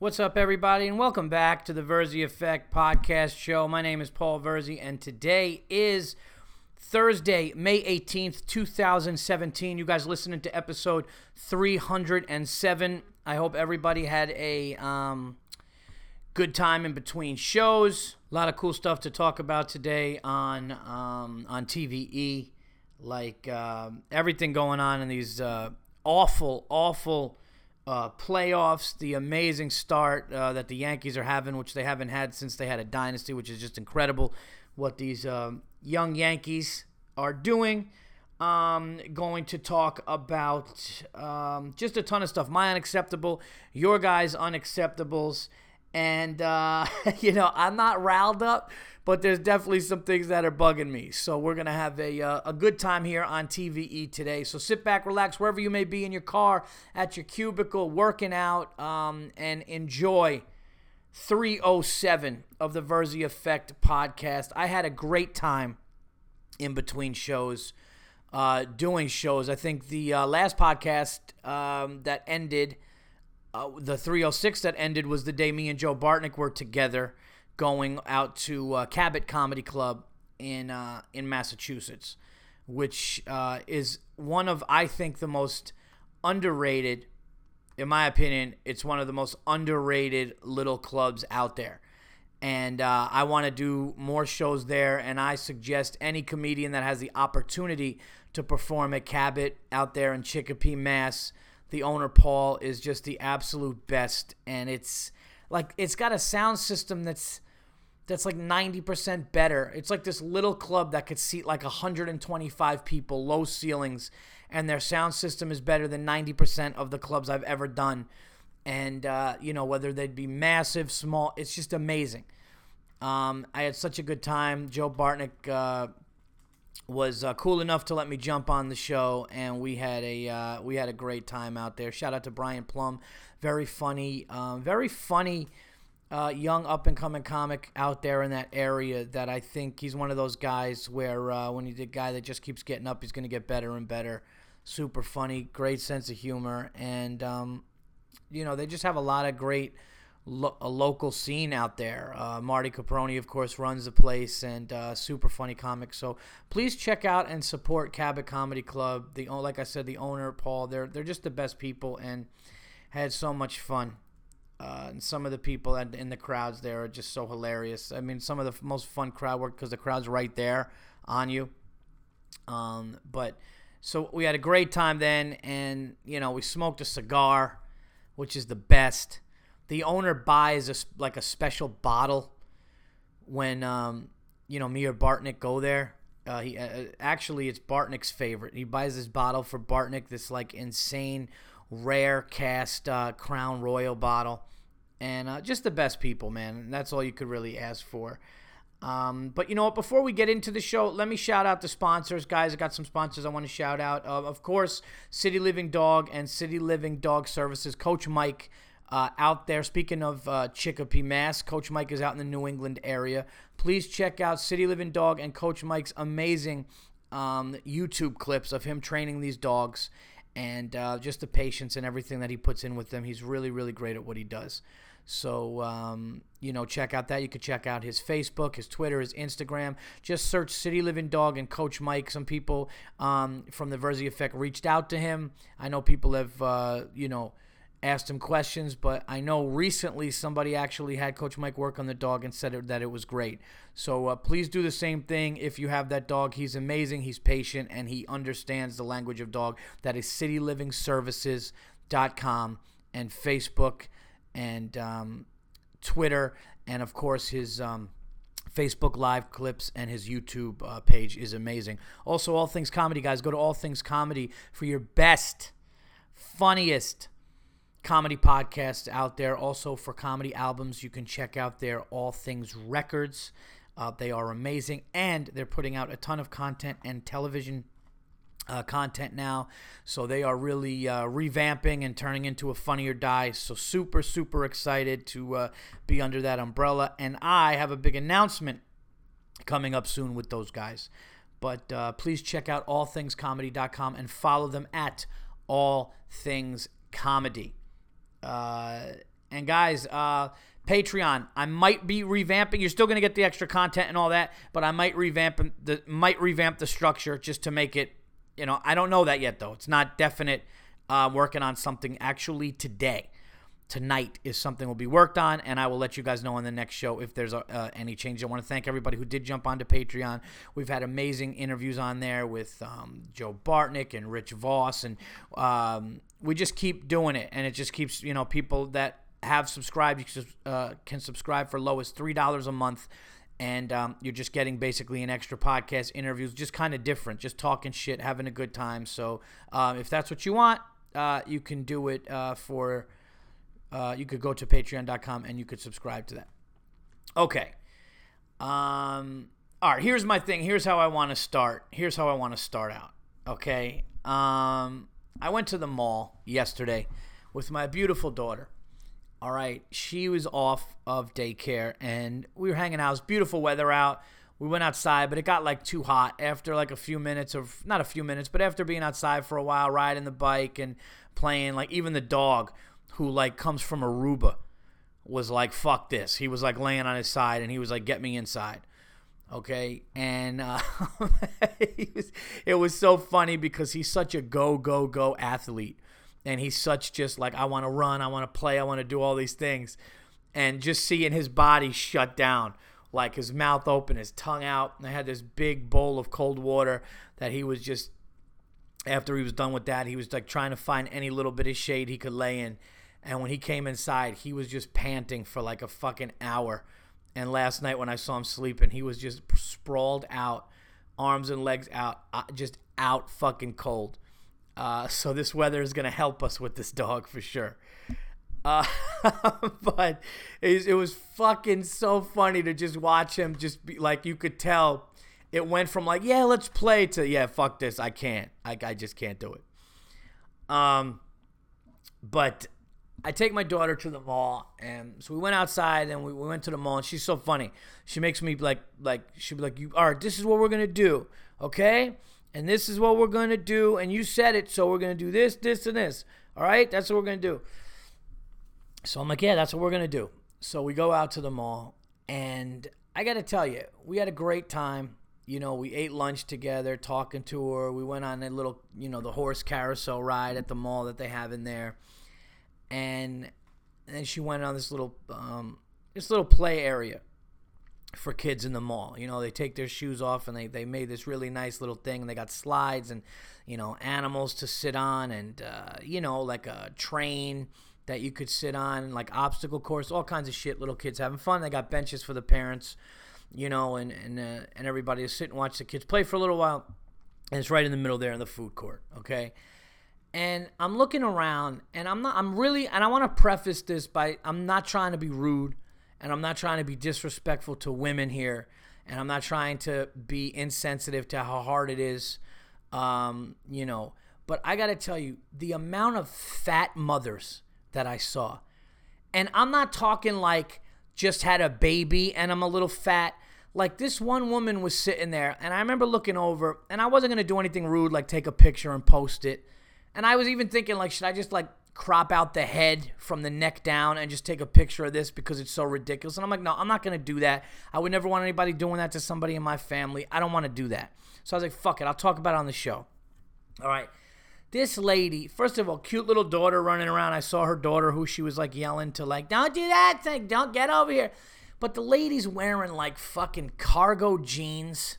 What's up, everybody, and welcome back to the Verzi Effect podcast show. My name is Paul Verzi, and today is Thursday, May 18th, 2017. You guys listening to episode 307. I hope everybody had a um, good time in between shows. A lot of cool stuff to talk about today on um, on TVE, like uh, everything going on in these uh, awful, awful uh, playoffs, the amazing start uh, that the Yankees are having, which they haven't had since they had a dynasty, which is just incredible what these um, young Yankees are doing. Um, going to talk about um, just a ton of stuff. My unacceptable, your guys' unacceptables. And, uh, you know, I'm not riled up, but there's definitely some things that are bugging me. So we're to have a, uh, a good time here on TVE today. So sit back, relax, wherever you may be in your car, at your cubicle, working out, um, and enjoy 307 of the Verzi Effect podcast. I had a great time in between shows, uh, doing shows. I think the uh, last podcast um, that ended – uh, the 306 that ended was the day me and Joe Bartnick were together going out to uh, Cabot Comedy Club in uh, in Massachusetts, which uh, is one of I think the most underrated, in my opinion, it's one of the most underrated little clubs out there. And uh, I want to do more shows there, and I suggest any comedian that has the opportunity to perform at Cabot out there in Chicopee, Mass the owner Paul is just the absolute best, and it's like it's got a sound system that's that's like 90% better. It's like this little club that could seat like 125 people, low ceilings, and their sound system is better than 90% of the clubs I've ever done. And, uh, you know, whether they'd be massive, small, it's just amazing. Um, I had such a good time. Joe Bartnick uh, was uh, cool enough to let me jump on the show, and we had a uh, we had a great time out there. Shout out to Brian Plum, very funny, um, very funny. Uh, young up and coming comic out there in that area that I think he's one of those guys where uh, when he's a guy that just keeps getting up, he's going to get better and better. Super funny, great sense of humor, and um, you know they just have a lot of great lo- a local scene out there. Uh, Marty Caproni, of course, runs the place and uh, super funny comic. So please check out and support Cabot Comedy Club. The like I said, the owner Paul, they're they're just the best people and had so much fun. Uh, and some of the people in the crowds there are just so hilarious. I mean, some of the most fun crowd work because the crowd's right there on you. Um, but so we had a great time then, and you know we smoked a cigar, which is the best the owner buys a, like a special bottle when um, you know me or Bartnick go there. Uh, he uh, actually it's Bartnick's favorite. He buys this bottle for Bartnick, this like insane rare cast uh, Crown Royal bottle, and uh, just the best people, man. That's all you could really ask for. Um, but you know what? Before we get into the show, let me shout out the sponsors, guys. I got some sponsors I want to shout out. Uh, of course, City Living Dog and City Living Dog Services. Coach Mike uh, out there. Speaking of uh, Chicopee, Mass, Coach Mike is out in the New England area. Please check out City Living Dog and Coach Mike's amazing um, YouTube clips of him training these dogs and uh, just the patience and everything that he puts in with them. He's really, really great at what he does. So, um, you know, check out that. You could check out his Facebook, his Twitter, his Instagram. Just search City Living Dog and Coach Mike. Some people um, from the Verzi Effect reached out to him. I know people have, uh, you know, asked him questions, but I know recently somebody actually had Coach Mike work on the dog and said that it was great. So uh, please do the same thing if you have that dog. He's amazing, he's patient, and he understands the language of dog. That is citylivingservices.com and Facebook and um, Twitter, and of course his. Um, Facebook Live clips and his YouTube uh, page is amazing. Also, All Things Comedy, guys. Go to All Things Comedy for your best, funniest, comedy podcasts out there. Also, for comedy albums, you can check out their All Things Records. Uh, they are amazing, and they're putting out a ton of content and television uh, content now. So they are really uh, revamping and turning into a Funny or Die. So super, super excited to uh, be under that umbrella. And I have a big announcement coming up soon with those guys. But uh, please check out allthingscomedy.com and follow them at All Things Comedy. Uh, And guys, uh, Patreon, I might be revamping. You're still going to get the extra content and all that, but I might revamp the might revamp the structure just to make it. You know, I don't know that yet though. It's not definite. Uh, working on something actually today. Tonight is something will be worked on, and I will let you guys know on the next show if there's uh, any change. I want to thank everybody who did jump onto Patreon. We've had amazing interviews on there with um, Joe Bartnick and Rich Voss, and um, we just keep doing it, and it just keeps you know people that have subscribed you uh, can subscribe for low as three dollars a month and um, you're just getting basically an extra podcast interviews just kind of different just talking shit having a good time. So um, if that's what you want uh, you can do it uh, for uh, you could go to patreon.com and you could subscribe to that. Okay. Um, all right here's my thing. Here's how i want to start. Here's how i want to start out. Okay? Um, i went to the mall yesterday with my beautiful daughter all right she was off of daycare and we were hanging out it was beautiful weather out we went outside, but it got like too hot after like a few minutes of not a few minutes, but after being outside for a while, riding the bike and playing. Like even the dog, who like comes from Aruba, was like fuck this. He was like laying on his side and he was like get me inside. Okay, and uh, was, it was so funny because he's such a go go go athlete, and he's such just like I want to run, I want to play, I want to do all these things, and just seeing his body shut down like his mouth open, his tongue out. And I had this big bowl of cold water that he was just after he was done with that, he was like trying to find any little bit of shade he could lay in. And when he came inside, he was just panting for like a fucking hour. And last night when I saw him sleeping, he was just sprawled out, arms and legs out, uh, just out fucking cold. Uh, so this weather is gonna help us with this dog for sure. Uh, but it, it was fucking so funny to just watch him just be like you could tell it went from like yeah let's play to yeah fuck this I can't I, I just can't do it. Um, but I take my daughter to the mall, and so we went outside and we, we went to the mall. And she's so funny. She makes me like like she'll be like, "You all right? This is what we're gonna do, okay? And this is what we're gonna do. And you said it, so we're gonna do this, this, and this. All right? That's what we're gonna do." So I'm like, yeah, that's what we're to do. So we go out to the mall, and I got to tell you, we had a great time. You know, we ate lunch together, talking to her. We went on a little, you know, the horse carousel ride at the mall that they have in there. And, then she went on this little, um, this little play area for kids in the mall. You know, they take their shoes off and they, they made this really nice little thing. And they got slides and, you know, animals to sit on and, uh, you know, like a train that you could sit on, like obstacle course, all kinds of shit. Little kids having fun. They got benches for the parents, you know, and and uh, and everybody to sit and watch the kids play for a little while. And it's right in the middle there in the food court. Okay. And I'm looking around, and I'm not. I'm really, and I want to preface this by I'm not trying to be rude, and I'm not trying to be disrespectful to women here, and I'm not trying to be insensitive to how hard it is, um, you know. But I got to tell you, the amount of fat mothers that I saw. And I'm not talking like just had a baby and I'm a little fat. Like this one woman was sitting there, and I remember looking over, and I wasn't gonna do anything rude, like take a picture and post it. And I was even thinking, like, should I just like crop out the head from the neck down and just take a picture of this because it's so ridiculous? And I'm like, no, I'm not gonna do that. I would never want anybody doing that to somebody in my family. I don't want to do that. So I was like, fuck it, I'll talk about it on the show. All right. This lady, first of all, cute little daughter running around. I saw her daughter who she was like yelling to, like, don't do that thing, don't get over here. But the lady's wearing like fucking cargo jeans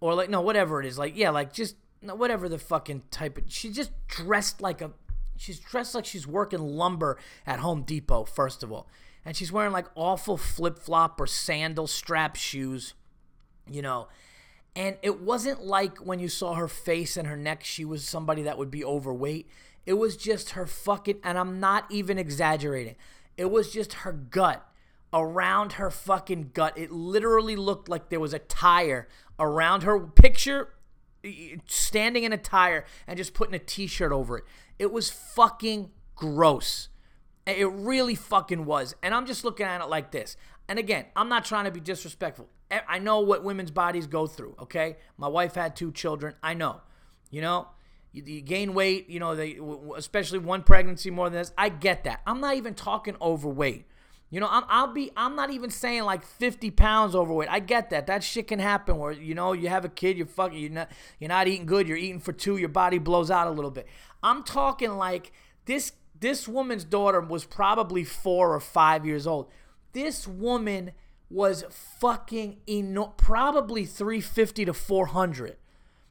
or like, no, whatever it is. Like, yeah, like just whatever the fucking type of. She just dressed like a. She's dressed like she's working lumber at Home Depot, first of all. And she's wearing like awful flip flop or sandal strap shoes, you know. And it wasn't like when you saw her face and her neck, she was somebody that would be overweight. It was just her fucking, and I'm not even exaggerating, it was just her gut around her fucking gut. It literally looked like there was a tire around her. Picture standing in a tire and just putting a t shirt over it. It was fucking gross. It really fucking was. And I'm just looking at it like this. And again, I'm not trying to be disrespectful. I know what women's bodies go through, okay? My wife had two children. I know. You know? you, you gain weight, you know, they especially one pregnancy more than this. I get that. I'm not even talking overweight. You know, I'm, I'll be. I'm not even saying like 50 pounds overweight. I get that. That shit can happen. Where you know you have a kid, you're fucking, you're not, you're not eating good. You're eating for two. Your body blows out a little bit. I'm talking like this. This woman's daughter was probably four or five years old. This woman was fucking eno- probably 350 to 400.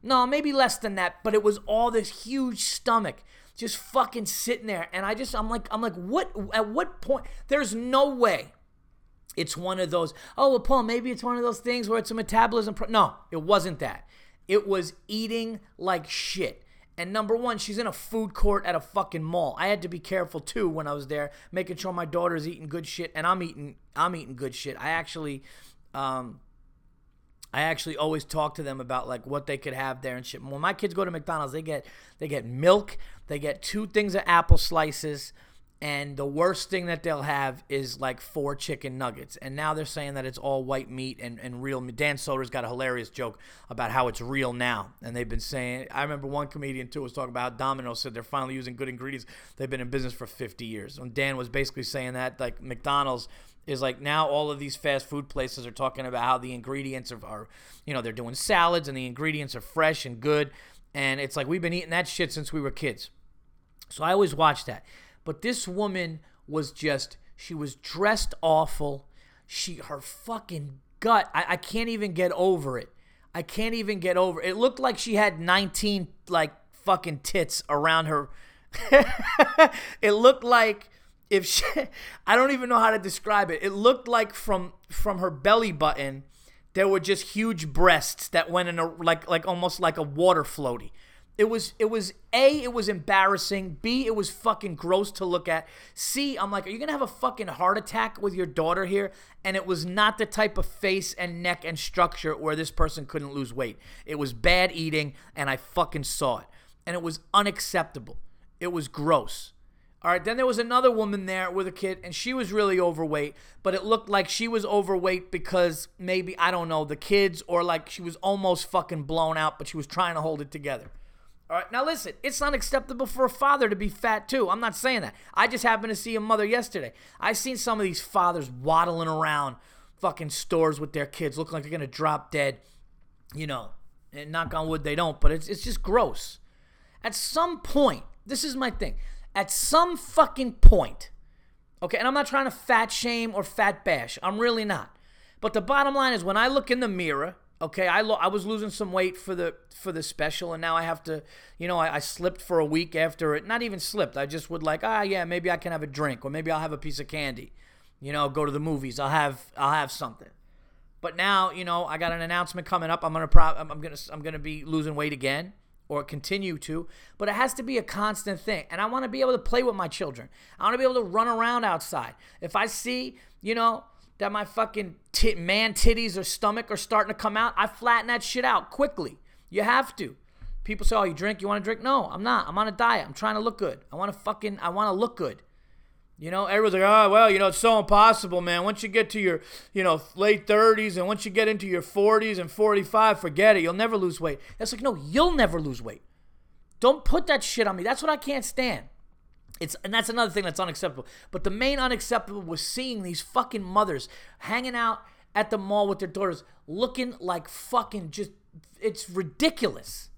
No, maybe less than that, but it was all this huge stomach just fucking sitting there. And I just, I'm like, I'm like, what, at what point? There's no way it's one of those, oh, well, Paul, maybe it's one of those things where it's a metabolism. Pro-. No, it wasn't that. It was eating like shit. And number one, she's in a food court at a fucking mall. I had to be careful too when I was there, making sure my daughter's eating good shit, and I'm eating, I'm eating good shit. I actually, um, I actually always talk to them about like what they could have there and shit. When my kids go to McDonald's, they get they get milk, they get two things of apple slices, and the worst thing that they'll have is like four chicken nuggets. And now they're saying that it's all white meat and, and real. Dan Soder's got a hilarious joke about how it's real now. And they've been saying, I remember one comedian too was talking about how Domino's said they're finally using good ingredients. They've been in business for 50 years. And Dan was basically saying that like McDonald's is like now all of these fast food places are talking about how the ingredients are, are, you know, they're doing salads and the ingredients are fresh and good. And it's like we've been eating that shit since we were kids. So I always watch that. But this woman was just, she was dressed awful. She, her fucking gut, I, I can't even get over it. I can't even get over it. It looked like she had 19 like fucking tits around her. it looked like if she, I don't even know how to describe it. It looked like from from her belly button there were just huge breasts that went in a like like almost like a water floaty. It was it was A, it was embarrassing. B, it was fucking gross to look at. C, I'm like, are you gonna have a fucking heart attack with your daughter here? And it was not the type of face and neck and structure where this person couldn't lose weight. It was bad eating, and I fucking saw it. And it was unacceptable. It was gross. All right, then there was another woman there with a kid, and she was really overweight, but it looked like she was overweight because maybe, I don't know, the kids, or like she was almost fucking blown out, but she was trying to hold it together. All right, now listen, it's not acceptable for a father to be fat too. I'm not saying that. I just happened to see a mother yesterday. I seen some of these fathers waddling around fucking stores with their kids, looking like they're gonna drop dead. You know, and knock on wood, they don't, but it's, it's just gross. At some point, this is my thing at some fucking point, okay, and I'm not trying to fat shame or fat bash. I'm really not. But the bottom line is when I look in the mirror, okay, I, lo- I was losing some weight for the for the special, and now I have to, you know, I, I slipped for a week after it. Not even slipped. I just would like, ah, yeah, maybe I can have a drink, or maybe I'll have a piece of candy. You know, go to the movies. I'll have I'll have something. But now, you know, I got an announcement coming up. I'm gonna pro- I'm gonna I'm gonna be losing weight again or continue to, but it has to be a constant thing. And I want to be able to play with my children. I want to be able to run around outside. If I see, you know, that my fucking man titties or stomach are starting to come out, I flatten that shit out quickly. You have to. People say, "Oh, you drink? You want to drink?" No, I'm not. I'm on a diet. I'm trying to look good. I want to fucking I want to look good. You know, everyone's like, oh, well, you know, it's so impossible, man. Once you get to your, you know, late 30s and once you get into your 40s and 45, forget it. You'll never lose weight. That's like, no, you'll never lose weight. Don't put that shit on me. That's what I can't stand. It's and that's another thing that's unacceptable. But the main unacceptable was seeing these fucking mothers hanging out at the mall with their daughters, looking like fucking just. It's ridiculous.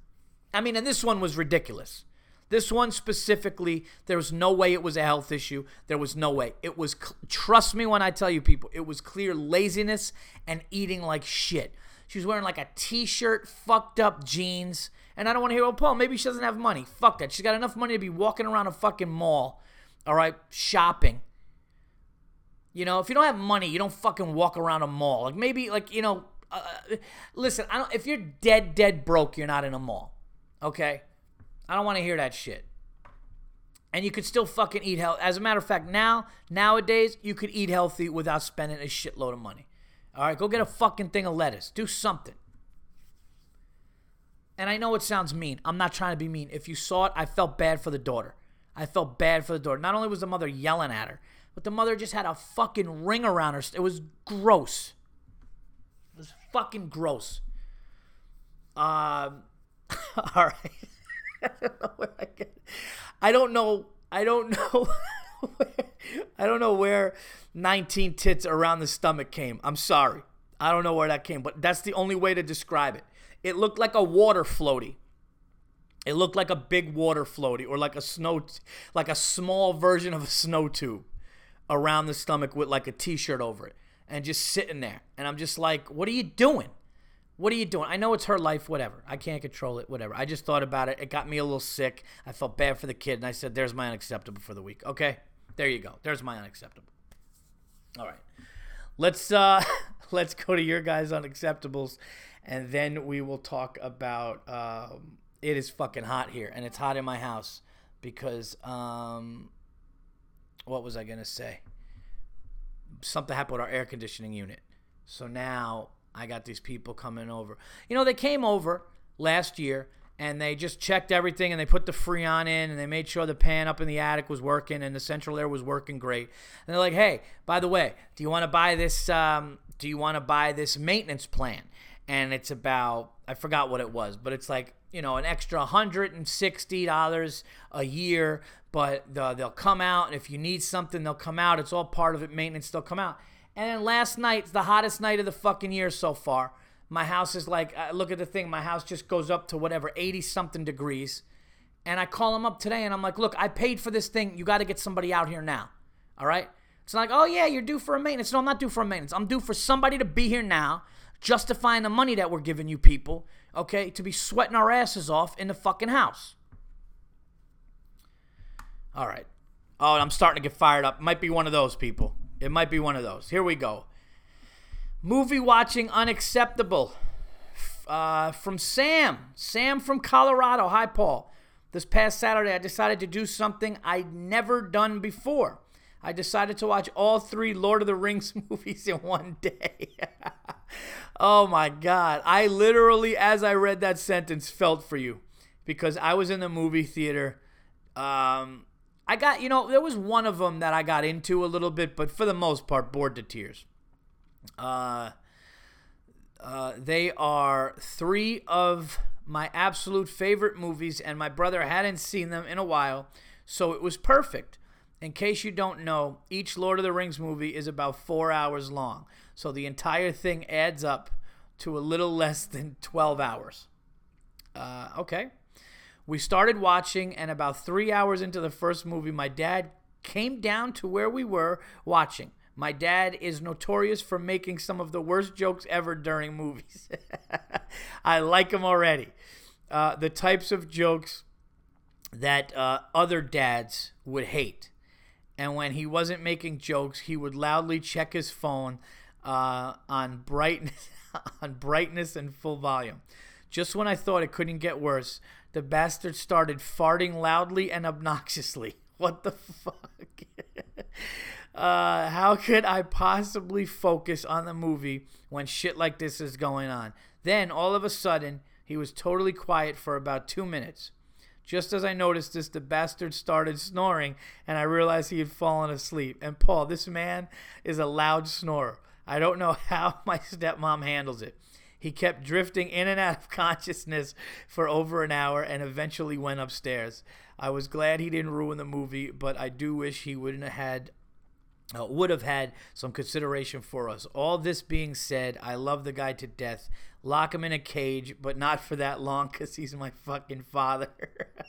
I mean, and this one was ridiculous. This one specifically, there was no way it was a health issue. There was no way. It was, trust me when I tell you, people, it was clear laziness and eating like shit. She was wearing like a t shirt, fucked up jeans. And I don't want to hear, oh, Paul, maybe she doesn't have money. Fuck that. She's got enough money to be walking around a fucking mall, all right, shopping. You know, if you don't have money, you don't fucking walk around a mall. Like maybe, like, you know, uh, listen, I don't, if you're dead, dead broke, you're not in a mall. Okay? I don't want to hear that shit. And you could still fucking eat healthy. As a matter of fact, now, nowadays, you could eat healthy without spending a shitload of money. All right, go get a fucking thing of lettuce. Do something. And I know it sounds mean. I'm not trying to be mean. If you saw it, I felt bad for the daughter. I felt bad for the daughter. Not only was the mother yelling at her, but the mother just had a fucking ring around her. It was gross. It was fucking gross. Um, all right. I don't know where I get. I don't know. I don't know. I don't know where 19 tits around the stomach came. I'm sorry. I don't know where that came, but that's the only way to describe it. It looked like a water floaty. It looked like a big water floaty or like a snow like a small version of a snow tube around the stomach with like a t-shirt over it and just sitting there. And I'm just like, "What are you doing?" What are you doing? I know it's her life, whatever. I can't control it, whatever. I just thought about it. It got me a little sick. I felt bad for the kid, and I said, There's my unacceptable for the week. Okay? There you go. There's my unacceptable. All right. Let's uh let's go to your guys' unacceptables, and then we will talk about um it is fucking hot here, and it's hot in my house because um what was I gonna say? Something happened with our air conditioning unit. So now I got these people coming over. You know, they came over last year and they just checked everything and they put the Freon in and they made sure the pan up in the attic was working and the central air was working great. And they're like, hey, by the way, do you want to buy this? Um, do you want to buy this maintenance plan? And it's about, I forgot what it was, but it's like, you know, an extra $160 a year, but the, they'll come out. And if you need something, they'll come out. It's all part of it, maintenance, they'll come out. And then last night, the hottest night of the fucking year so far. My house is like, I look at the thing, my house just goes up to whatever, 80 something degrees. And I call him up today and I'm like, look, I paid for this thing. You got to get somebody out here now. All right? It's like, oh, yeah, you're due for a maintenance. No, I'm not due for a maintenance. I'm due for somebody to be here now, justifying the money that we're giving you people, okay, to be sweating our asses off in the fucking house. All right. Oh, I'm starting to get fired up. Might be one of those people. It might be one of those. Here we go. Movie watching unacceptable. Uh, from Sam. Sam from Colorado. Hi, Paul. This past Saturday, I decided to do something I'd never done before. I decided to watch all three Lord of the Rings movies in one day. oh my God. I literally, as I read that sentence, felt for you because I was in the movie theater. Um, I got, you know, there was one of them that I got into a little bit, but for the most part, bored to tears. Uh, uh, they are three of my absolute favorite movies, and my brother hadn't seen them in a while, so it was perfect. In case you don't know, each Lord of the Rings movie is about four hours long, so the entire thing adds up to a little less than 12 hours. Uh, okay. We started watching, and about three hours into the first movie, my dad came down to where we were watching. My dad is notorious for making some of the worst jokes ever during movies. I like him already. Uh, the types of jokes that uh, other dads would hate. And when he wasn't making jokes, he would loudly check his phone uh, on brightness, on brightness and full volume. Just when I thought it couldn't get worse, the bastard started farting loudly and obnoxiously. What the fuck? uh, how could I possibly focus on the movie when shit like this is going on? Then, all of a sudden, he was totally quiet for about two minutes. Just as I noticed this, the bastard started snoring, and I realized he had fallen asleep. And Paul, this man is a loud snorer. I don't know how my stepmom handles it. He kept drifting in and out of consciousness for over an hour and eventually went upstairs. I was glad he didn't ruin the movie, but I do wish he wouldn't have had uh, would have had some consideration for us. All this being said, I love the guy to death. Lock him in a cage, but not for that long because he's my fucking father.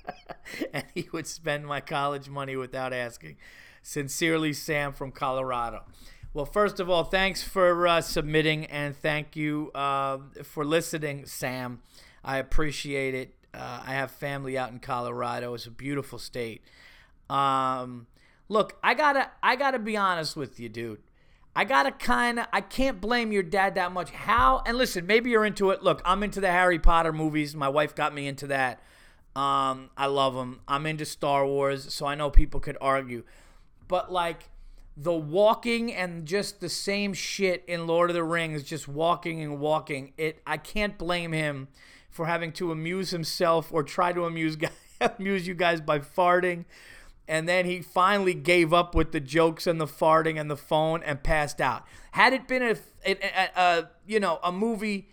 and he would spend my college money without asking. Sincerely, Sam from Colorado. Well, first of all, thanks for uh, submitting and thank you uh, for listening, Sam. I appreciate it. Uh, I have family out in Colorado. It's a beautiful state. Um, look, I gotta, I gotta be honest with you, dude. I gotta kind of, I can't blame your dad that much. How? And listen, maybe you're into it. Look, I'm into the Harry Potter movies. My wife got me into that. Um, I love them. I'm into Star Wars, so I know people could argue, but like the walking and just the same shit in Lord of the Rings, just walking and walking. It I can't blame him for having to amuse himself or try to amuse guys, amuse you guys by farting. And then he finally gave up with the jokes and the farting and the phone and passed out. Had it been a, a, a, a you know a movie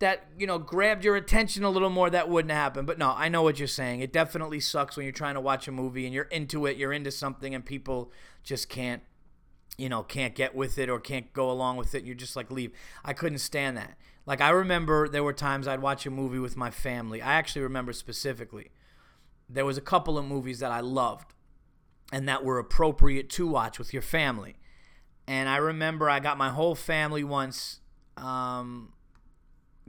that you know grabbed your attention a little more that wouldn't happen but no i know what you're saying it definitely sucks when you're trying to watch a movie and you're into it you're into something and people just can't you know can't get with it or can't go along with it you're just like leave. I couldn't stand that. Like i remember there were times i'd watch a movie with my family. I actually remember specifically there was a couple of movies that i loved and that were appropriate to watch with your family. And i remember i got my whole family once um,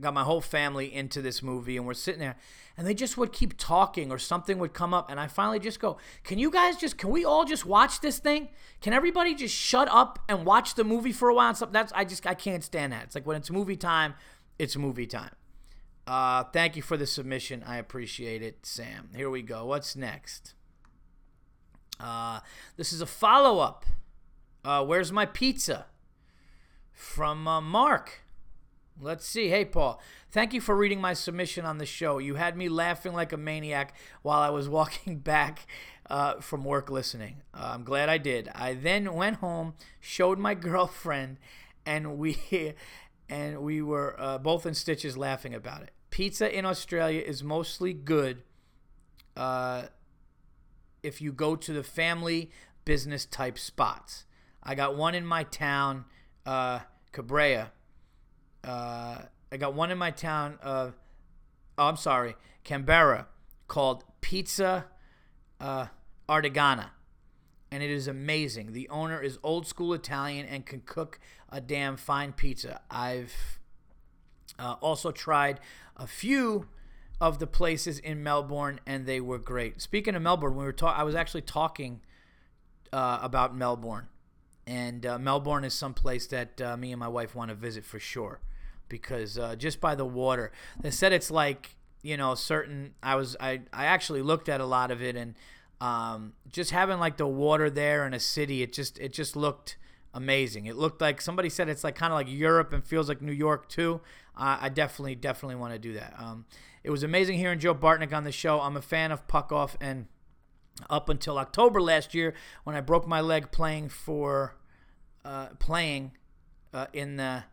got my whole family into this movie and we're sitting there and they just would keep talking or something would come up and I finally just go, "Can you guys just can we all just watch this thing? Can everybody just shut up and watch the movie for a while?" Stuff. That's I just I can't stand that. It's like when it's movie time, it's movie time. Uh, thank you for the submission. I appreciate it, Sam. Here we go. What's next? Uh, this is a follow up. Uh, where's my pizza? From uh, Mark. Let's see. Hey, Paul. Thank you for reading my submission on the show. You had me laughing like a maniac while I was walking back uh, from work listening. Uh, I'm glad I did. I then went home, showed my girlfriend, and we and we were uh, both in stitches laughing about it. Pizza in Australia is mostly good uh, if you go to the family business type spots. I got one in my town, uh, Cabrera uh, I got one in my town of, oh, I'm sorry, Canberra, called Pizza uh, Artigana. And it is amazing. The owner is old school Italian and can cook a damn fine pizza. I've uh, also tried a few of the places in Melbourne, and they were great. Speaking of Melbourne, we were ta- I was actually talking uh, about Melbourne, and uh, Melbourne is some place that uh, me and my wife want to visit for sure because uh, just by the water, they said it's like you know certain. I was I I actually looked at a lot of it and um, just having like the water there in a city, it just it just looked amazing. It looked like somebody said it's like kind of like Europe and feels like New York too. Uh, I definitely definitely want to do that. Um, it was amazing hearing Joe Bartnick on the show. I'm a fan of Puck Off and up until October last year when I broke my leg playing for uh, playing uh, in the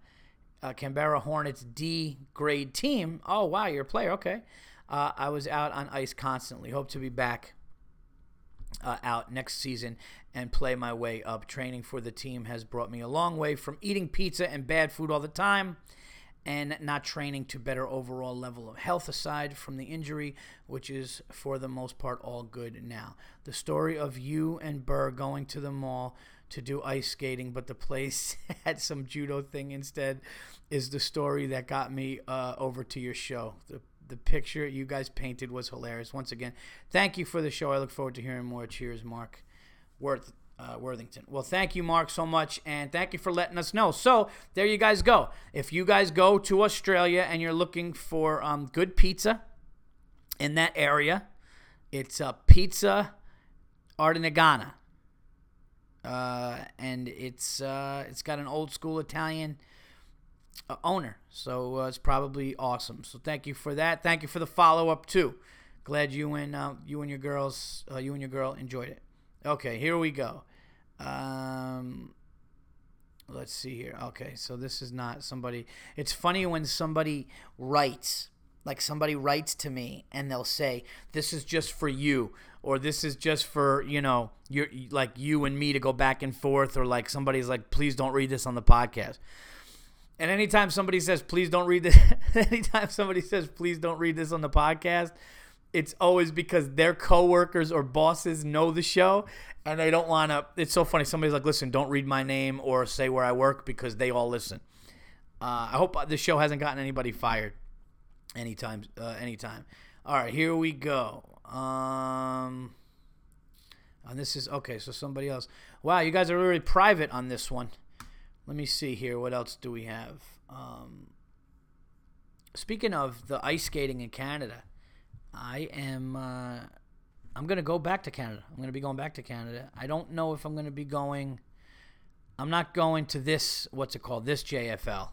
uh, Canberra Hornets D grade team. Oh, wow, you're a player. Okay. Uh, I was out on ice constantly. Hope to be back uh, out next season and play my way up. Training for the team has brought me a long way from eating pizza and bad food all the time and not training to better overall level of health aside from the injury, which is for the most part all good now. The story of you and Burr going to the mall to do ice skating, but the place had some judo thing instead, is the story that got me uh, over to your show. The the picture you guys painted was hilarious. Once again, thank you for the show. I look forward to hearing more. Cheers, Mark Worth uh, Worthington. Well, thank you, Mark, so much, and thank you for letting us know. So there you guys go. If you guys go to Australia and you're looking for um, good pizza in that area, it's uh, Pizza Artinagana uh, and it's uh, it's got an old school Italian uh, owner, so uh, it's probably awesome. So thank you for that. Thank you for the follow up too. Glad you and uh, you and your girls, you and your girl enjoyed it. Okay, here we go. Um, let's see here. Okay, so this is not somebody. It's funny when somebody writes like somebody writes to me and they'll say this is just for you or this is just for you know you like you and me to go back and forth or like somebody's like please don't read this on the podcast. And anytime somebody says please don't read this anytime somebody says please don't read this on the podcast it's always because their coworkers or bosses know the show and they don't want to it's so funny somebody's like listen don't read my name or say where i work because they all listen. Uh, i hope the show hasn't gotten anybody fired anytime uh, anytime. All right here we go um and this is okay so somebody else. Wow you guys are really private on this one. Let me see here what else do we have? Um speaking of the ice skating in canada i am uh i'm gonna go back to canada. I'm gonna be going back to canada. I don't know if i'm gonna be going i'm not going to this what's it called this jfl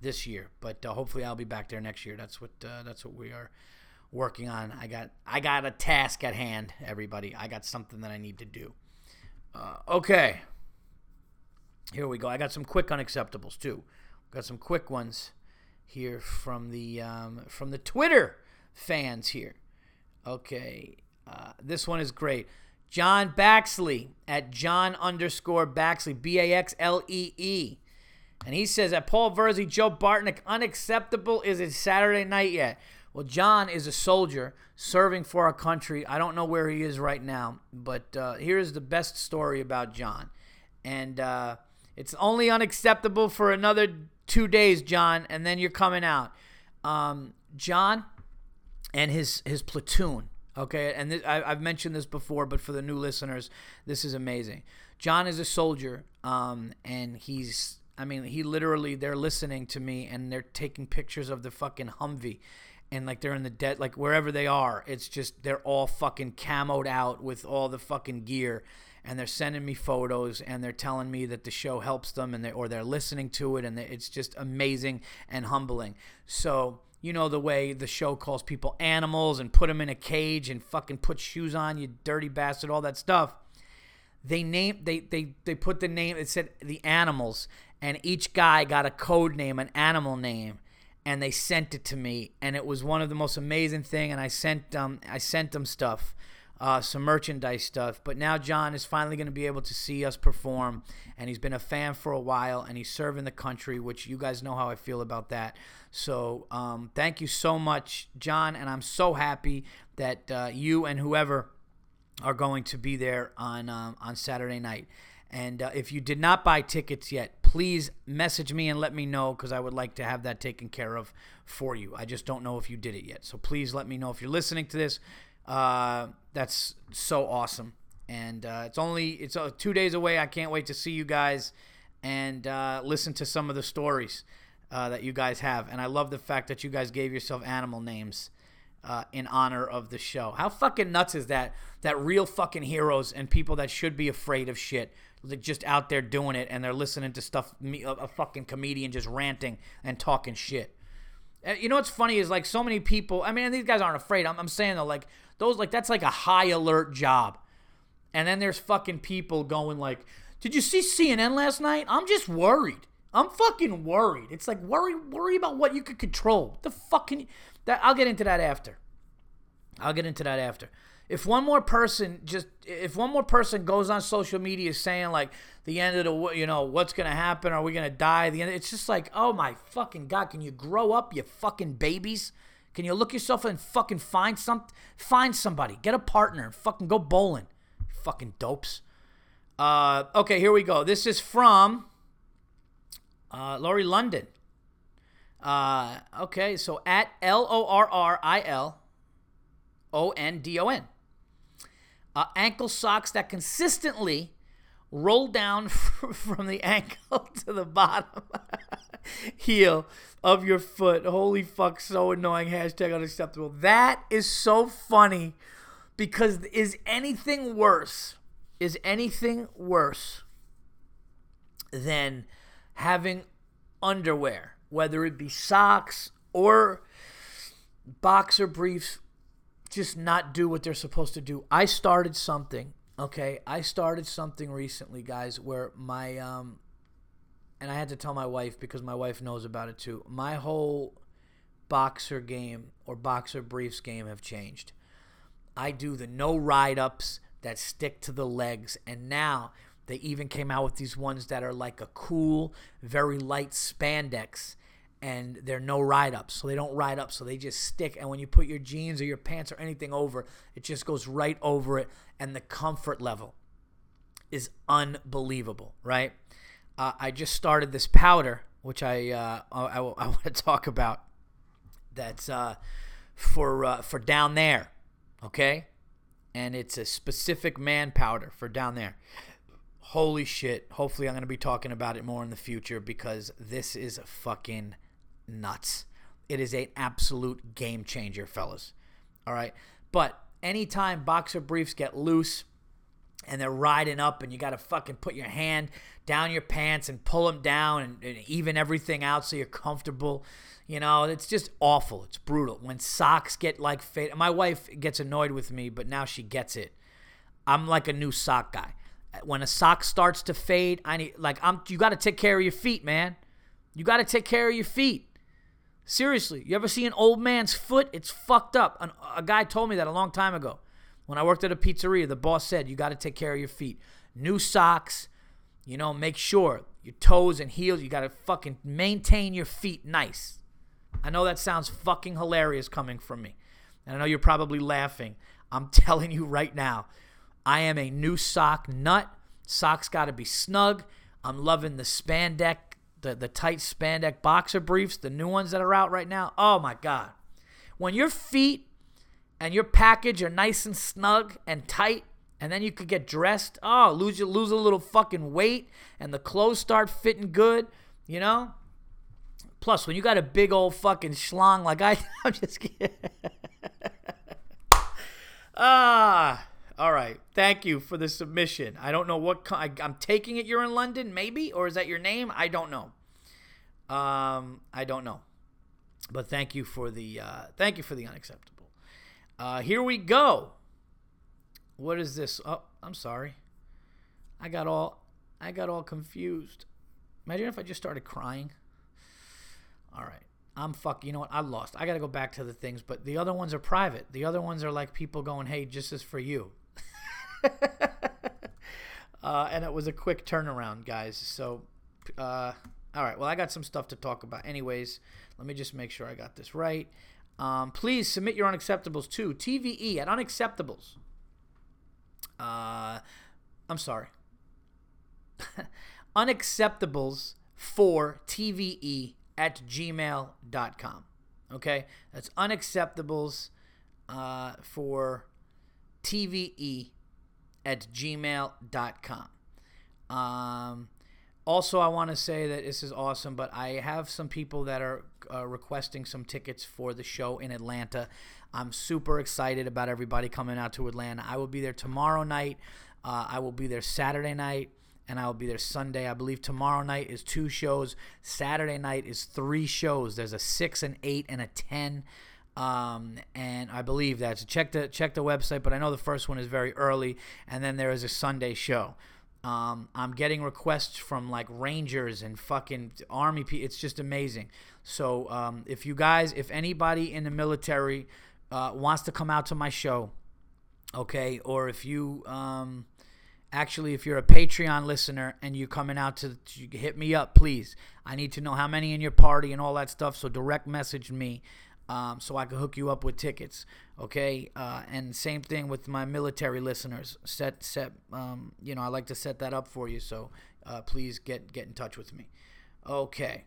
this year, but uh, hopefully I'll be back there next year. That's what uh, that's what we are working on. I got I got a task at hand, everybody. I got something that I need to do. Uh, okay, here we go. I got some quick unacceptables too. Got some quick ones here from the um, from the Twitter fans here. Okay, uh, this one is great. John Baxley at John underscore Baxlee B A X L E E, and he says that Paul Verzi, Joe Bartnick, unacceptable. Is it Saturday night yet? Well, John is a soldier serving for our country. I don't know where he is right now, but uh, here's the best story about John, and uh, it's only unacceptable for another two days, John, and then you're coming out. Um, John and his his platoon. Okay, and this, I, have mentioned this before, but for the new listeners, this is amazing. John is a soldier, um, and he's. I mean, he literally they're listening to me and they're taking pictures of the fucking Humvee and like they're in the dead like wherever they are it's just they're all fucking camoed out with all the fucking gear. And they're sending me photos and they're telling me that the show helps them and they or they're listening to it and it's just amazing and humbling. So you know the way the show calls people animals and put them in a cage and fucking put shoes on you dirty bastard all that stuff. They name they they they put the name it said the animals and each guy got a code name an animal name and they sent it to me and it was one of the most amazing thing and I sent them I sent them stuff uh, some merchandise stuff but now John is finally going to be able to see us perform and he's been a fan for a while and he's serving the country which you guys know how I feel about that. So um, thank you so much John and I'm so happy that uh, you and whoever are going to be there on um, on Saturday night and uh, if you did not buy tickets yet, please message me and let me know because I would like to have that taken care of for you. I just don't know if you did it yet. So please let me know if you're listening to this. Uh, that's so awesome. And uh, it's only it's uh, two days away. I can't wait to see you guys and uh, listen to some of the stories uh, that you guys have. And I love the fact that you guys gave yourself animal names. Uh, in honor of the show. How fucking nuts is that? That real fucking heroes and people that should be afraid of shit just out there doing it and they're listening to stuff a fucking comedian just ranting and talking shit. You know what's funny is like so many people i mean these guys aren't afraid. I'm, I'm saying though like those like that's like a high alert job. And then there's fucking people going like did you see cnn last night? I'm just worried. I'm fucking worried. It's like worry worry about what you could control. What the fucking that i'll get into that after. I'll get into that after. If one more person just if one more person goes on social media saying like the end of the you know what's gonna happen? Are we gonna die? The end it's just like oh my fucking god can you grow up you fucking babies? Can you look yourself and fucking find some find somebody get a partner fucking go bowling fucking dopes. Uh, okay here we go. This is from uh, Lorri London uh, okay so at L O R R I L O N D O N uh, ankle socks that consistently roll down from the ankle to the bottom heel of your foot. Holy fuck, so annoying. Hashtag unacceptable. That is so funny because is anything worse? Is anything worse than having underwear, whether it be socks or boxer briefs just not do what they're supposed to do. I started something, okay? I started something recently, guys, where my um and I had to tell my wife because my wife knows about it too. My whole boxer game or boxer briefs game have changed. I do the no ride ups that stick to the legs and now they even came out with these ones that are like a cool, very light spandex and they're no ride ups. So they don't ride up. So they just stick. And when you put your jeans or your pants or anything over, it just goes right over it. And the comfort level is unbelievable, right? Uh, I just started this powder, which I, uh, I, I, I want to talk about. That's uh, for, uh, for down there, okay? And it's a specific man powder for down there. Holy shit. Hopefully, I'm going to be talking about it more in the future because this is a fucking nuts. It is an absolute game changer, fellas. All right. But anytime boxer briefs get loose and they're riding up and you got to fucking put your hand down your pants and pull them down and, and, even everything out so you're comfortable. You know, it's just awful. It's brutal. When socks get like fade, my wife gets annoyed with me, but now she gets it. I'm like a new sock guy. When a sock starts to fade, I need like I'm you got to take care of your feet, man. You got to take care of your feet. Seriously, you ever see an old man's foot? It's fucked up. An, a guy told me that a long time ago. When I worked at a pizzeria, the boss said, You got to take care of your feet. New socks, you know, make sure your toes and heels, you got to fucking maintain your feet nice. I know that sounds fucking hilarious coming from me. And I know you're probably laughing. I'm telling you right now, I am a new sock nut. Socks got to be snug. I'm loving the spandex the, the tight spandex boxer briefs, the new ones that are out right now. Oh my God. When your feet and your package are nice and snug and tight, and then you could get dressed, oh, lose you lose a little fucking weight, and the clothes start fitting good, you know? Plus, when you got a big old fucking schlong like I, I'm just kidding. ah, all right. Thank you for the submission. I don't know what co- I, am taking it. You're in London, maybe, or is that your name? I don't know. Um, I don't know. But thank you for the uh, thank you for the unacceptable. Uh, here we go. What is this? Oh, I'm sorry. I got all I got all confused. Imagine if I just started crying. All right. I'm fuck. You know what? I lost. I got to go back to the things, but the other ones are private. The other ones are like people going, "Hey, just as for you." uh, and it was a quick turnaround, guys. So, uh, all right. Well, I got some stuff to talk about. Anyways, let me just make sure I got this right. Um, please submit your unacceptables to TVE at unacceptables. Uh, I'm sorry. unacceptables for TVE at gmail.com. Okay? That's unacceptables uh, for TVE at gmail.com. Um, also, I want to say that this is awesome, but I have some people that are uh, requesting some tickets for the show in Atlanta. I'm super excited about everybody coming out to Atlanta. I will be there tomorrow night. Uh, I will be there Saturday night and I will be there Sunday. I believe tomorrow night is two shows. Saturday night is three shows. There's a six, an eight, and a ten. Um, and I believe that. So check the check the website, but I know the first one is very early, and then there is a Sunday show. Um, I'm getting requests from like Rangers and fucking Army people. It's just amazing. So um, if you guys, if anybody in the military uh, wants to come out to my show, okay, or if you um, actually, if you're a Patreon listener and you're coming out to, to hit me up, please. I need to know how many in your party and all that stuff. So direct message me um, so I can hook you up with tickets. Okay, uh, and same thing with my military listeners. Set set, um, you know, I like to set that up for you. So uh, please get get in touch with me. Okay.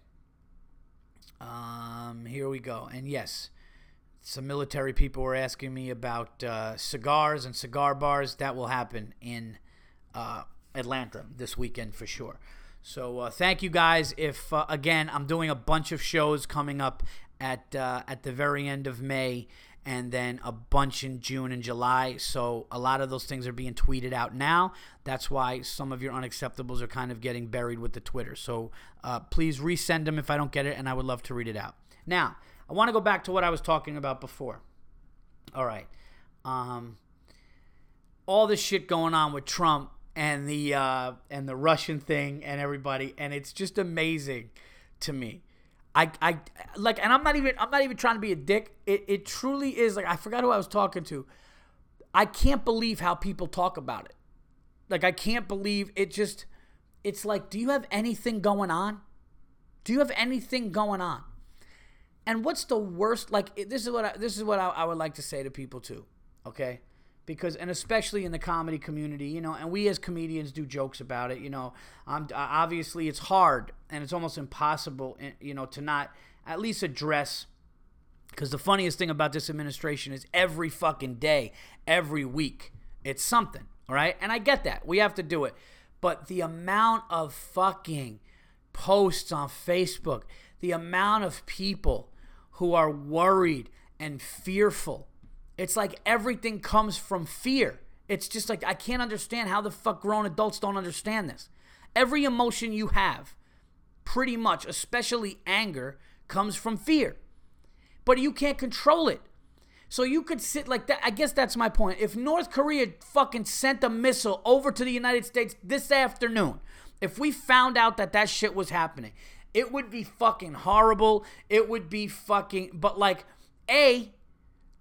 Um, here we go. And yes, some military people were asking me about uh, cigars and cigar bars. That will happen in uh, Atlanta this weekend for sure. So uh, thank you guys. If uh, again, I'm doing a bunch of shows coming up at uh, at the very end of May, and then a bunch in June and July. So a lot of those things are being tweeted out now. That's why some of your unacceptables are kind of getting buried with the Twitter. So uh, please resend them if I don't get it, and I would love to read it out. Now I want to go back to what I was talking about before. All right, um, all this shit going on with Trump and the uh, and the Russian thing and everybody, and it's just amazing to me I, I like, and I'm not even, I'm not even trying to be a dick. It, it truly is like, I forgot who I was talking to. I can't believe how people talk about it. Like, I can't believe it just, it's like, do you have anything going on? Do you have anything going on? And what's the worst? Like, this is what I, this is what I, I would like to say to people too. Okay because and especially in the comedy community you know and we as comedians do jokes about it you know. Um, obviously it's hard and it's almost impossible eh, you know to not at least address because the funniest thing about this administration is every fucking day every week it's something all right? And i get that. We have to do it. But the amount of fucking posts on facebook the amount of people who are worried and fearful it's like everything comes from fear. It's just like I can't understand how the fuck grown adults don't understand this. Every emotion you have, pretty much, especially anger, comes from fear. But you can't control it. So you could sit like that. I guess that's my point. If North Korea fucking sent a missile over to the United States this afternoon, if we found out that that shit was happening, It would be fucking horrible. It would be fucking. But like, a,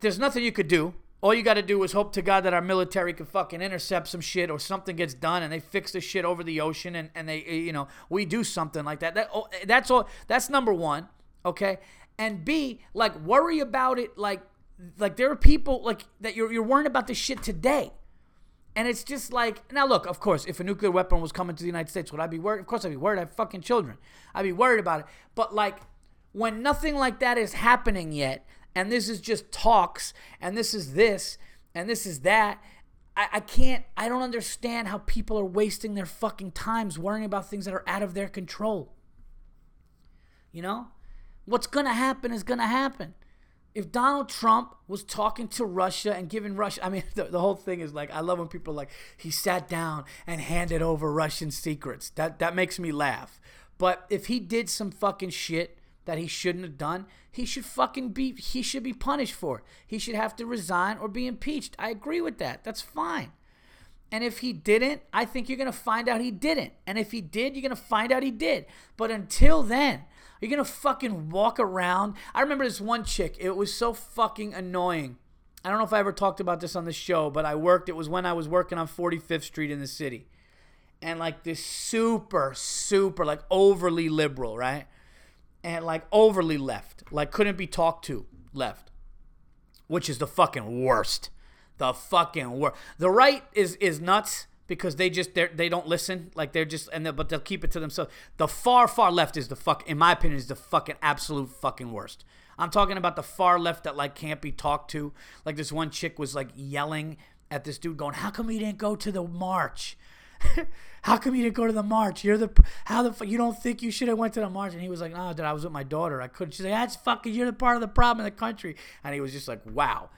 there's nothing you could do. All you got to do is hope to God that our military can fucking intercept some shit or something gets done and they fix the shit over the ocean and, and they, eh, you know, we do something like that. that oh, eh, that's all. That's number one. Okay. And B, like, worry about it. Like, like there are people like that you're, you're worrying about this shit today. And it's just like, now look, of course, if a nuclear weapon was coming to the United States, would I be worried? Of course I'd be worried. I have fucking children. I'd be worried about it. But like, when nothing like that is happening yet, and this is just talks, and this is this, and this is that. I, I can't, I don't understand how people are wasting their fucking times worrying about things that are out of their control. You know? What's gonna happen is gonna happen. If Donald Trump was talking to Russia and giving Russia, I mean, the, the whole thing is like, I love when people like, he sat down and handed over Russian secrets. That, that makes me laugh. But if he did some fucking shit that he shouldn't have done, he should fucking be he should be punished for it. He should have to resign or be impeached. I agree with that. That's fine. And if he didn't, I think you're going to find out he didn't. And if he did, you're going to find out he did. But until then, you're going to fucking walk around. I remember this one chick. It was so fucking annoying. I don't know if I ever talked about this on the show, but I worked. It was when I was working on 45th Street in the city. And like this super, super, like overly liberal, right? And like overly left, like couldn't be talked to left, which is the fucking worst. The fucking worst. The right is is nuts because they just they they don't listen. Like they're just and they, but they'll keep it to themselves. The far far left is the fuck in my opinion is the fucking absolute fucking worst. I'm talking about the far left that like can't be talked to. Like this one chick was like yelling at this dude going, "How come he didn't go to the march?" how come you didn't go to the march? You're the how the you don't think you should have went to the march? And he was like, no, dude, I was with my daughter. I couldn't. She's like, that's fucking. You're the part of the problem in the country. And he was just like, wow.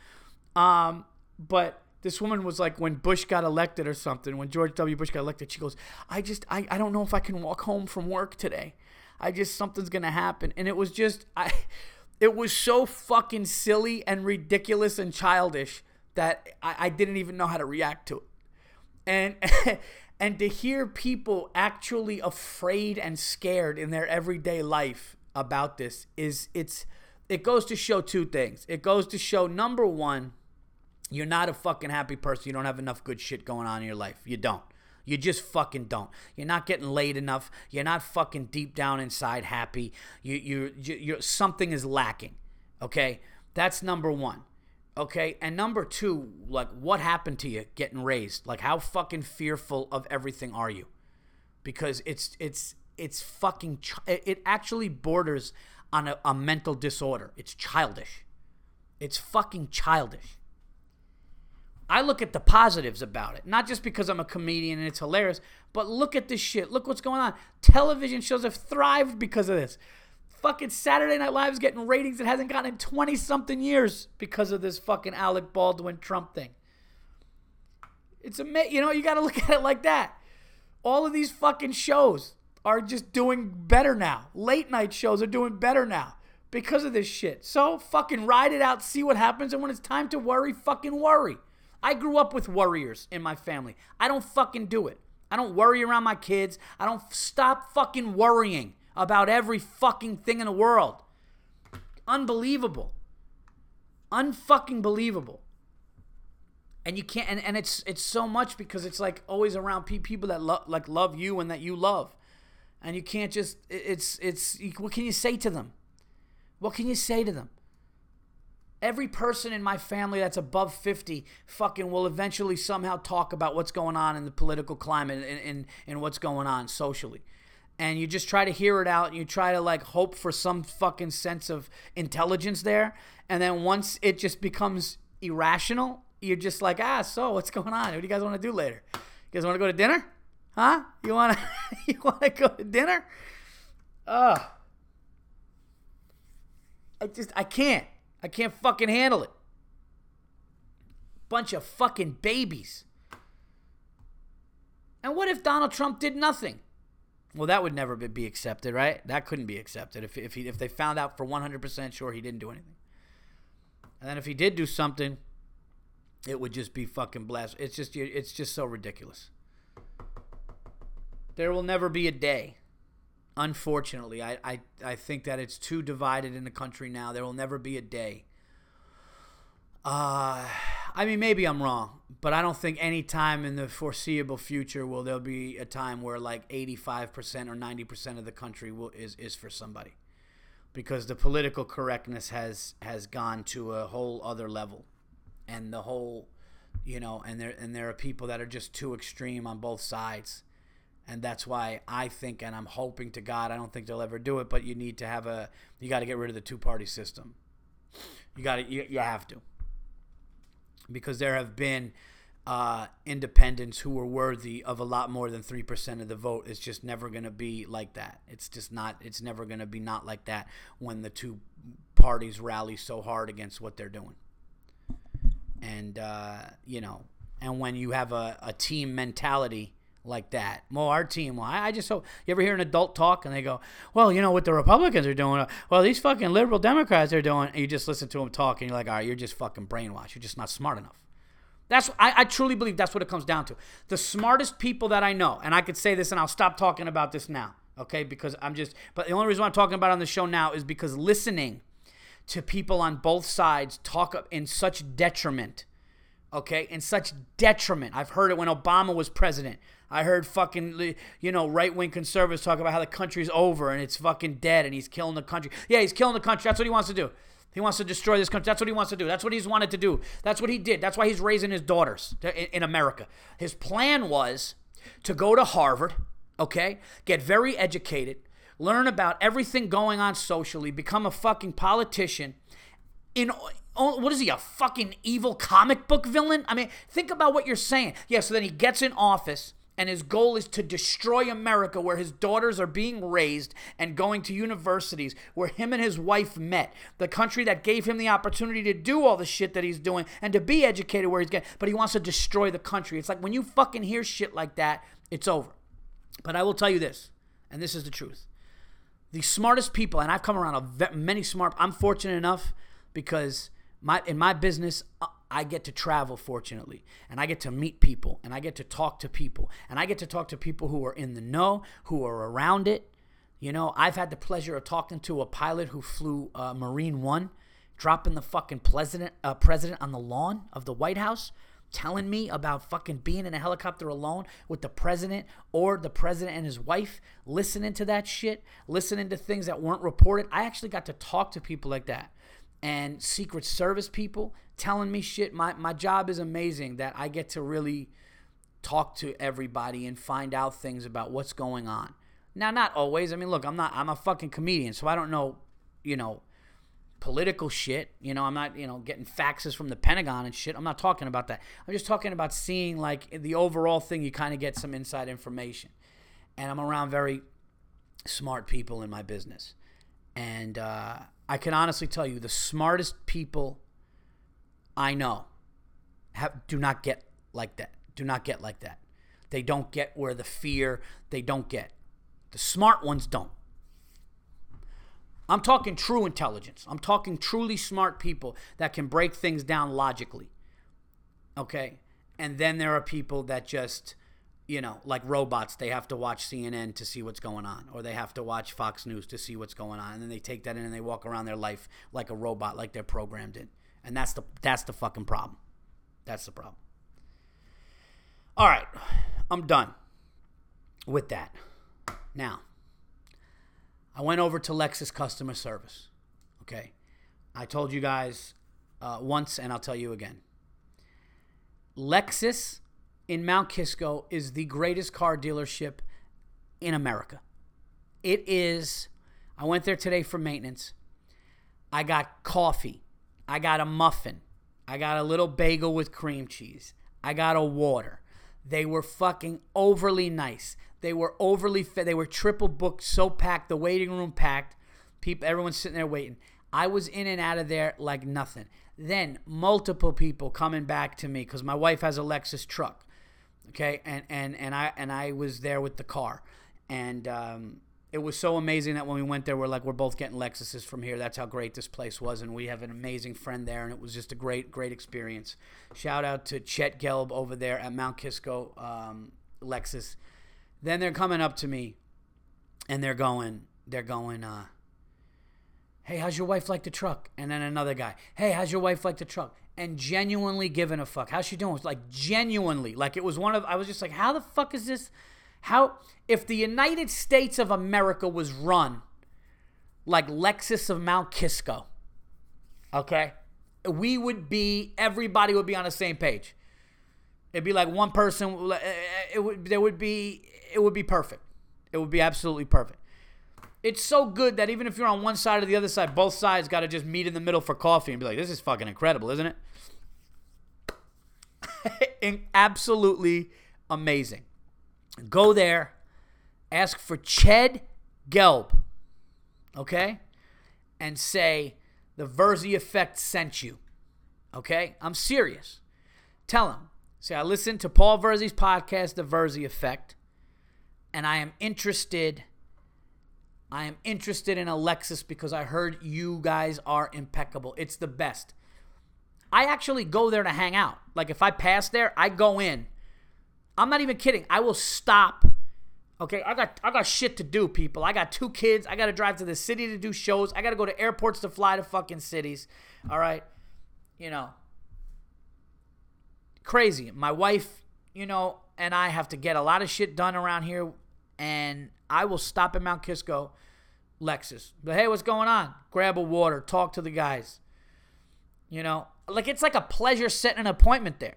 Um, but this woman was like, when Bush got elected or something, when George W. Bush got elected, she goes, I just, I, I don't know if I can walk home from work today. I just something's gonna happen. And it was just, I, it was so fucking silly and ridiculous and childish that I, I didn't even know how to react to it. And and to hear people actually afraid and scared in their everyday life about this is it's it goes to show two things. It goes to show number 1, you're not a fucking happy person. You don't have enough good shit going on in your life. You don't. You just fucking don't. You're not getting laid enough. You're not fucking deep down inside happy. You you you something is lacking. Okay? That's number 1. Okay, and number two, like what happened to you getting raised? Like how fucking fearful of everything are you? Because it's it's it's fucking ch- it actually borders on a, a mental disorder. It's childish. It's fucking childish. I look at the positives about it, not just because I'm a comedian and it's hilarious, but look at this shit. Look what's going on. Television shows have thrived because of this. Fucking Saturday Night Live is getting ratings it hasn't gotten in 20 something years because of this fucking Alec Baldwin Trump thing. It's a you know, you got to look at it like that. All of these fucking shows are just doing better now. Late night shows are doing better now because of this shit. So fucking ride it out, see what happens, and when it's time to worry, fucking worry. I grew up with worriers in my family. I don't fucking do it. I don't worry around my kids. I don't stop fucking worrying about every fucking thing in the world. Unbelievable. Unfucking believable. And you can't and, and it's it's so much because it's like always around people that love like love you and that you love. And you can't just it's it's what can you say to them? What can you say to them? Every person in my family that's above 50 fucking will eventually somehow talk about what's going on in the political climate and, and, and what's going on socially and you just try to hear it out and you try to like hope for some fucking sense of intelligence there and then once it just becomes irrational you're just like ah so what's going on? What do you guys want to do later? You guys want to go to dinner? Huh? You want to you want to go to dinner? Ugh. i just i can't. I can't fucking handle it. Bunch of fucking babies. And what if donald trump did nothing well, that would never be accepted, right? That couldn't be accepted if if he, if they found out for 100% sure he didn't do anything. And then if he did do something, it would just be fucking blast. It's just it's just so ridiculous. There will never be a day Unfortunately, I, I, I think that it's too divided in the country now. There will never be a day. Uh, I mean, maybe I'm wrong, but I don't think any time in the foreseeable future will there be a time where like 85% or 90% of the country will is, is for somebody. Because the political correctness has has gone to a whole other level. And the whole, you know, and there and there are people that are just too extreme on both sides and that's why I think, and I'm hoping to God, I don't think they'll ever do it, but you need to have a, you got to get rid of the two party system. You got to, you, you have to. Because there have been uh, independents who were worthy of a lot more than 3% of the vote. It's just never going to be like that. It's just not, it's never going to be not like that when the two parties rally so hard against what they're doing. And, uh, you know, and when you have a, a team mentality, like that. Well, our team, well, I, just hope you ever hear an adult talk and they go, well, you know what the Republicans are doing? Well, these fucking liberal Democrats are doing. And you just listen to them talk and you're like, all right, you're just fucking brainwashed. You're just not smart enough. That's I, I truly believe that's what it comes down to. The smartest people that I know, and I could say this and I'll stop talking about this now, okay? Because I'm just, but the only reason I'm talking about on the show now is because listening to people on both sides talk in such detriment, okay, in such detriment. I've heard it when Obama was president. I heard fucking, you know, right wing conservatives talk about how the country's over and it's fucking dead and he's killing the country. Yeah, he's killing the country. That's what he wants to do. He wants to destroy this country. That's what he wants to do. That's what he's wanted to do. That's what he did. That's why he's raising his daughters in America. His plan was to go to Harvard, okay, get very educated, learn about everything going on socially, become a fucking politician. In oh, what is he, a fucking evil comic book villain? I mean, think about what you're saying. Yeah, so then he gets in office and his goal is to destroy America, where his daughters are being raised and going to universities, where him and his wife met, the country that gave him the opportunity to do all the shit that he's doing and to be educated where he's getting, but he wants to destroy the country. It's like when you fucking hear shit like that, it's over. But I will tell you this, and this is the truth. The smartest people, and I've come around a many smart, I'm fortunate enough because my in my business, uh, I get to travel, fortunately, and I get to meet people, and I get to talk to people, and I get to talk to people who are in the know, who are around it. You know, I've had the pleasure of talking to a pilot who flew uh, Marine One, dropping the fucking president, uh, president on the lawn of the White House, telling me about fucking being in a helicopter alone with the president or the president and his wife, listening to that shit, listening to things that weren't reported. I actually got to talk to people like that and Secret Service people telling me shit. My, my job is amazing that I get to really talk to everybody and find out things about what's going on. Now, not always. I mean, look, I'm not, I'm a fucking comedian, so I don't know, you know, political shit. You know, I'm not, you know, getting faxes from the Pentagon and shit. I'm not talking about that. I'm just talking about seeing, like, the overall thing, you kind of get some inside information. And I'm around very smart people in my business. And, uh, I can honestly tell you the smartest people I know have do not get like that. Do not get like that. They don't get where the fear they don't get. The smart ones don't. I'm talking true intelligence. I'm talking truly smart people that can break things down logically. Okay? And then there are people that just you know, like robots, they have to watch CNN to see what's going on, or they have to watch Fox News to see what's going on, and then they take that in and they walk around their life like a robot, like they're programmed in, and that's the that's the fucking problem. That's the problem. All right, I'm done with that. Now, I went over to Lexus customer service. Okay, I told you guys uh, once, and I'll tell you again. Lexus in Mount Kisco is the greatest car dealership in America. It is, I went there today for maintenance. I got coffee. I got a muffin. I got a little bagel with cream cheese. I got a water. They were fucking overly nice. They were overly fit. They were triple booked, so packed, the waiting room packed. People, everyone's sitting there waiting. I was in and out of there like nothing. Then multiple people coming back to me because my wife has a Lexus truck okay and and and i and i was there with the car and um, it was so amazing that when we went there we're like we're both getting lexuses from here that's how great this place was and we have an amazing friend there and it was just a great great experience shout out to chet gelb over there at mount kisco um, lexus then they're coming up to me and they're going, they're going, uh, hey, how's your wife like the truck? And then another guy, hey, how's your wife like the truck? And genuinely giving a fuck. How's she doing? Like genuinely, like it was one of. I was just like, how the fuck is this? How if the United States of America was run like Lexus of Mount Kisco, okay, we would be. Everybody would be on the same page. It'd be like one person. Eh, eh, eh, it would. There would be. It would be perfect. It would be absolutely perfect it's so good that even if you're on one side or the other side, both sides got to just meet in the middle for coffee and be like, this is fucking incredible, isn't it? Absolutely amazing. Go there, ask for Chet Gelb, okay? And say, the Verzi Effect sent you, okay? I'm serious. Tell him. Say, I listened to Paul Verzi's podcast, The Verzi Effect, and I am interested I am interested in a Lexus because I heard you guys are impeccable. It's the best. I actually go there to hang out. Like if I pass there, I go in. I'm not even kidding. I will stop. Okay, I got I got shit to do, people. I got two kids. I got to drive to the city to do shows. I got to go to airports to fly to fucking cities. All right, you know, crazy. My wife, you know, and I have to get a lot of shit done around here, and I will stop at Mount Kisco, Lexus. But hey, what's going on? Grab a water, talk to the guys. You know, like it's like a pleasure setting an appointment there.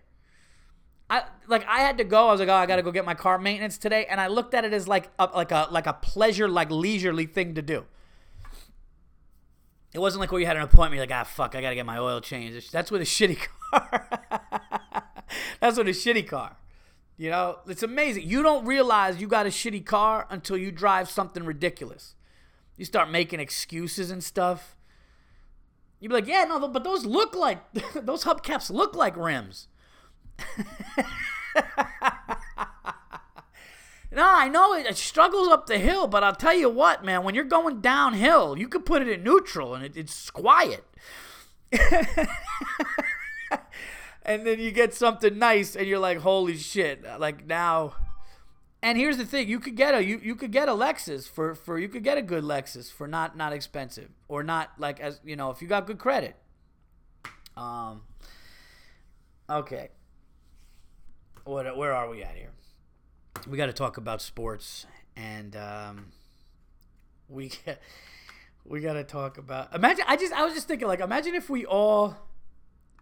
I like I had to go. I was like, oh, I got to go get my car maintenance today, and I looked at it as like a, like a like a pleasure, like leisurely thing to do. It wasn't like where you had an appointment. You're like, ah, fuck, I got to get my oil changed. That's with a shitty car. That's with a shitty car. You know, it's amazing. You don't realize you got a shitty car until you drive something ridiculous. You start making excuses and stuff. You'd be like, yeah, no, but those look like, those hubcaps look like rims. no, I know it, struggles up the hill, but I'll tell you what, man, when you're going downhill, you could put it in neutral and it, it's quiet. And then you get something nice and you're like holy shit like now and here's the thing you could get a you, you could get a lexus for for you could get a good lexus for not not expensive or not like as you know if you got good credit. Um okay what where are we at here we got to talk about sports and um we get we got to talk about imagine i just i was just thinking like imagine if we all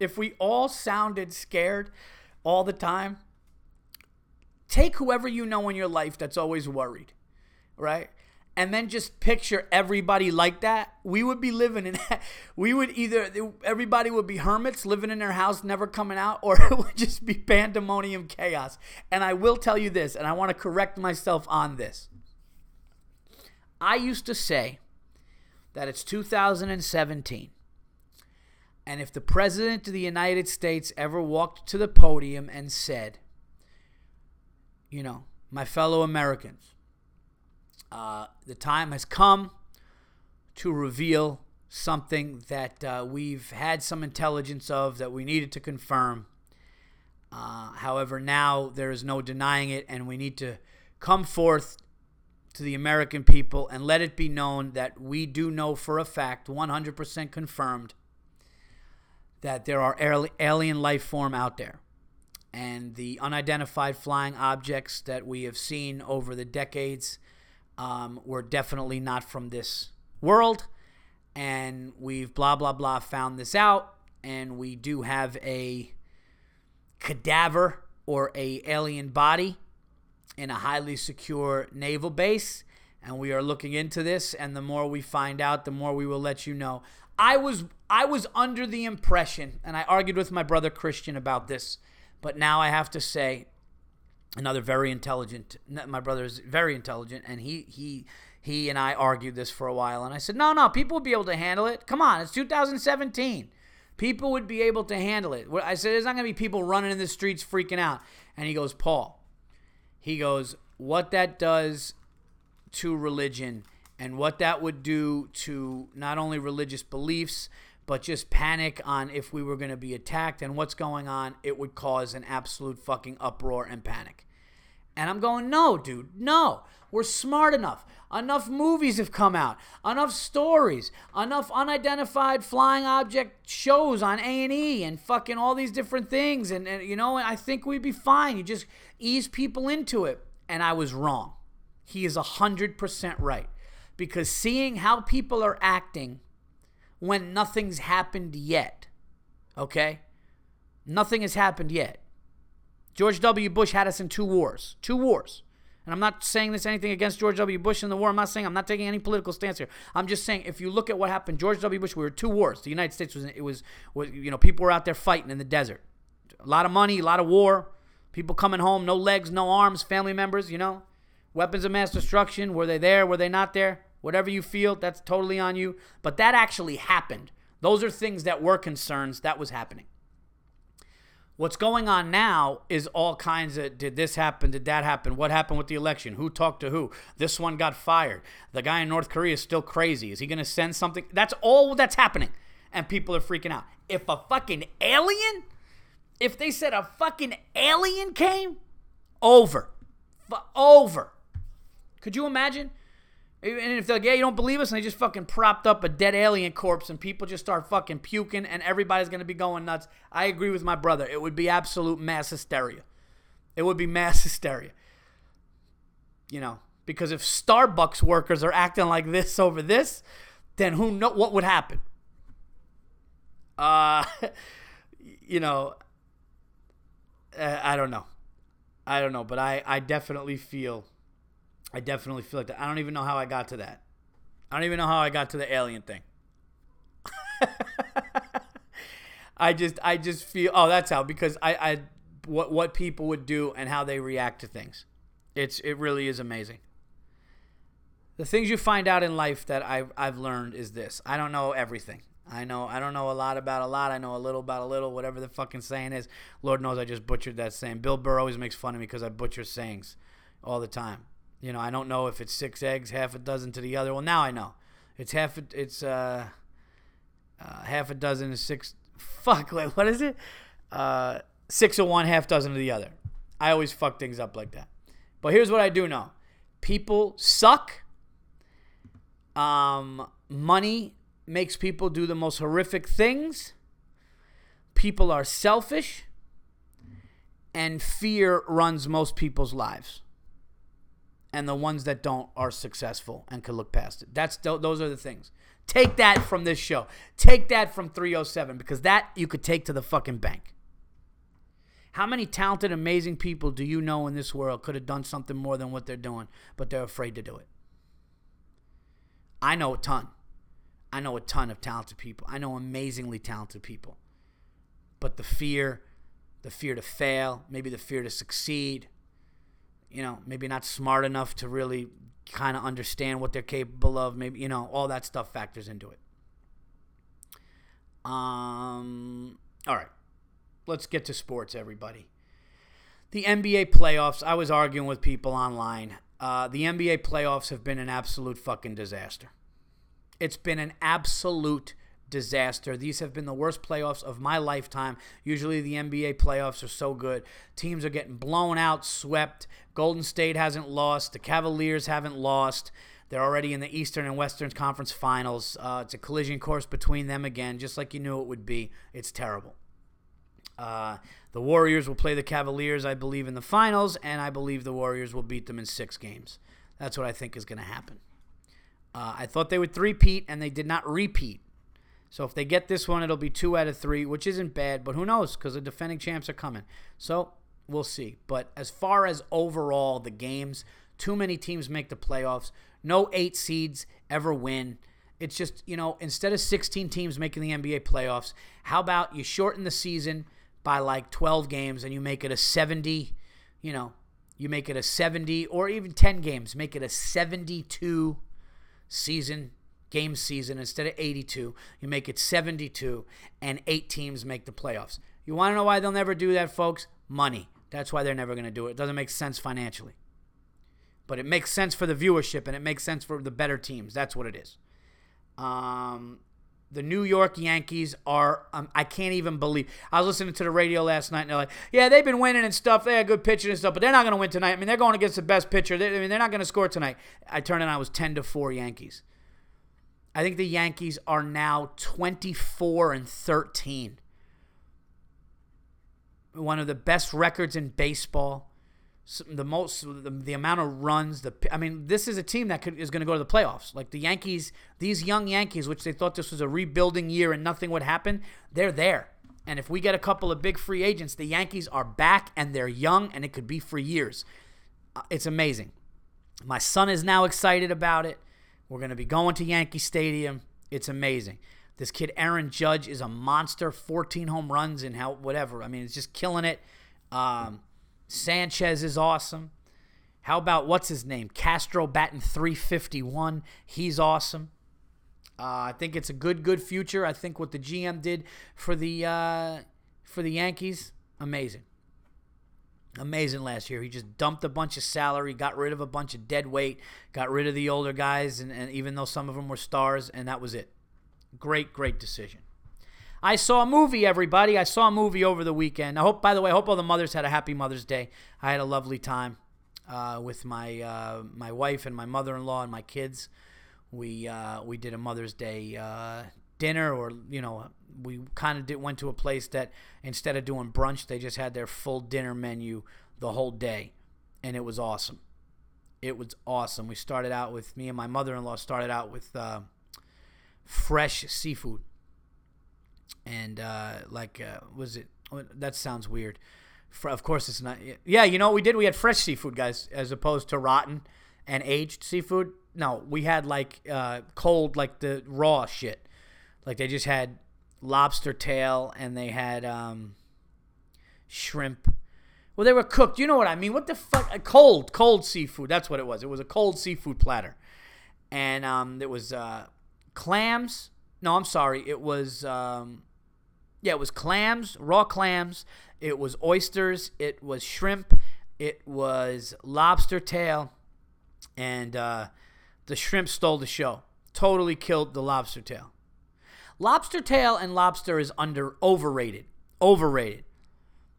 if we all sounded scared all the time, take whoever you know in your life that's always worried, right? And then just picture everybody like that. We would be living in, that. we would either, everybody would be hermits living in their house, never coming out, or it would just be pandemonium chaos. And I will tell you this, and I want to correct myself on this. I used to say that it's 2017 and if the President of the United States ever walked to the podium and said, you know, my fellow Americans, uh, the time has come to reveal something that uh, we've had some intelligence of that we needed to confirm. Uh, however, now there is no denying it, and we need to come forth to the American people and let it be known that we do know for a fact, 100% confirmed, that there are alien life form out there. And the unidentified flying objects that we have seen over the decades um, were definitely not from this world. And we've blah, blah, blah found this out. And we do have a cadaver or a alien body in a highly secure naval base and we are looking into this and the more we find out the more we will let you know I was I was under the impression, and I argued with my brother Christian about this, but now I have to say, another very intelligent. My brother is very intelligent, and he he he and I argued this for a while, and I said, no, no, people would be able to handle it. Come on, it's 2017. People would be able to handle it. I said, there's not going to be people running in the streets freaking out. And he goes, Paul, he goes, what that does to religion and what that would do to not only religious beliefs, but just panic on if we were going to be attacked and what's going on, it would cause an absolute fucking uproar and panic. And I'm going, no, dude, no. We're smart enough. Enough movies have come out. Enough stories. Enough unidentified flying object shows on A&E and fucking all these different things. And, and you know, I think we'd be fine. You just ease people into it. And I was wrong. He is 100% right. Because seeing how people are acting when nothing's happened yet, okay? Nothing has happened yet. George W. Bush had us in two wars. Two wars. And I'm not saying this anything against George W. Bush in the war. I'm not saying I'm not taking any political stance here. I'm just saying if you look at what happened, George W. Bush, we were two wars. The United States was it was, was you know people were out there fighting in the desert. A lot of money, a lot of war. People coming home, no legs, no arms, family members. You know, weapons of mass destruction. Were they there? Were they not there? Whatever you feel, that's totally on you. But that actually happened. Those are things that were concerns. That was happening. What's going on now is all kinds of did this happen? Did that happen? What happened with the election? Who talked to who? This one got fired. The guy in North Korea is still crazy. Is he going to send something? That's all that's happening. And people are freaking out. If a fucking alien, if they said a fucking alien came, over. F- over. Could you imagine? And if they're like, yeah, you don't believe us, and they just fucking propped up a dead alien corpse and people just start fucking puking and everybody's gonna be going nuts. I agree with my brother. It would be absolute mass hysteria. It would be mass hysteria. You know, because if Starbucks workers are acting like this over this, then who know what would happen? Uh, you know, uh, I don't know. I don't know, but I, I definitely feel I definitely feel like that. I don't even know how I got to that. I don't even know how I got to the alien thing. I just I just feel oh that's how because I I what what people would do and how they react to things. It's it really is amazing. The things you find out in life that I've I've learned is this. I don't know everything. I know I don't know a lot about a lot. I know a little about a little. Whatever the fucking saying is. Lord knows I just butchered that saying. Bill Burr always makes fun of me because I butcher sayings all the time. You know, I don't know if it's six eggs, half a dozen to the other. Well, now I know. It's half. A, it's uh, uh, half a dozen is six. Fuck. What is it? Uh, six of one, half dozen of the other. I always fuck things up like that. But here's what I do know: people suck. Um, money makes people do the most horrific things. People are selfish, and fear runs most people's lives and the ones that don't are successful and can look past it. That's those are the things. Take that from this show. Take that from 307 because that you could take to the fucking bank. How many talented, amazing people do you know in this world could have done something more than what they're doing, but they're afraid to do it? I know a ton. I know a ton of talented people. I know amazingly talented people. But the fear, the fear to fail, maybe the fear to succeed, you know, maybe not smart enough to really kind of understand what they're capable of. Maybe, you know, all that stuff factors into it. Um, all right. Let's get to sports, everybody. The NBA playoffs, I was arguing with people online. Uh, the NBA playoffs have been an absolute fucking disaster. It's been an absolute disaster. These have been the worst playoffs of my lifetime. Usually the NBA playoffs are so good. Teams are getting blown out, swept. Golden State hasn't lost. The Cavaliers haven't lost. They're already in the Eastern and Western Conference Finals. Uh, it's a collision course between them again, just like you knew it would be. It's terrible. Uh, the Warriors will play the Cavaliers, I believe, in the finals, and I believe the Warriors will beat them in six games. That's what I think is going to happen. Uh, I thought they would three-peat, and they did not repeat. So if they get this one, it'll be two out of three, which isn't bad, but who knows? Because the defending champs are coming. So we'll see. But as far as overall the games, too many teams make the playoffs. No eight seeds ever win. It's just, you know, instead of 16 teams making the NBA playoffs, how about you shorten the season by like 12 games and you make it a 70, you know, you make it a 70 or even 10 games, make it a 72 season game season instead of 82. You make it 72, and eight teams make the playoffs. You want to know why they'll never do that, folks? Money. That's why they're never going to do it. It doesn't make sense financially. But it makes sense for the viewership and it makes sense for the better teams. That's what it is. Um, The New York Yankees are, um, I can't even believe. I was listening to the radio last night and they're like, yeah, they've been winning and stuff. They had good pitching and stuff, but they're not going to win tonight. I mean, they're going against the best pitcher. They, I mean, they're not going to score tonight. I turned and I was 10 to 4 Yankees. I think the Yankees are now 24 and 13. One of the best records in baseball. The most the, the amount of runs the I mean this is a team that could, is going to go to the playoffs. Like the Yankees these young Yankees which they thought this was a rebuilding year and nothing would happen they're there. And if we get a couple of big free agents the Yankees are back and they're young and it could be for years. Uh, it's amazing. My son is now excited about it we're going to be going to Yankee Stadium it's amazing this kid Aaron Judge is a monster 14 home runs and how whatever I mean it's just killing it um, Sanchez is awesome. How about what's his name? Castro batting 351. He's awesome. Uh, I think it's a good, good future. I think what the GM did for the uh, for the Yankees, amazing, amazing last year. He just dumped a bunch of salary, got rid of a bunch of dead weight, got rid of the older guys, and, and even though some of them were stars, and that was it. Great, great decision. I saw a movie, everybody. I saw a movie over the weekend. I hope, by the way, I hope all the mothers had a happy Mother's Day. I had a lovely time uh, with my uh, my wife and my mother-in-law and my kids. We uh, we did a Mother's Day uh, dinner, or you know, we kind of went to a place that instead of doing brunch, they just had their full dinner menu the whole day, and it was awesome. It was awesome. We started out with me and my mother-in-law started out with uh, fresh seafood and uh, like uh, was it? That sounds weird. For, of course, it's not. Yeah, you know what we did? We had fresh seafood, guys, as opposed to rotten and aged seafood. No, we had like uh, cold, like the raw shit. Like they just had lobster tail and they had um, shrimp. Well, they were cooked. You know what I mean? What the fuck? A cold, cold seafood. That's what it was. It was a cold seafood platter, and um, there was uh, clams. No, I'm sorry. It was um, yeah, it was clams, raw clams. It was oysters. It was shrimp. It was lobster tail, and uh, the shrimp stole the show. Totally killed the lobster tail. Lobster tail and lobster is under overrated. Overrated.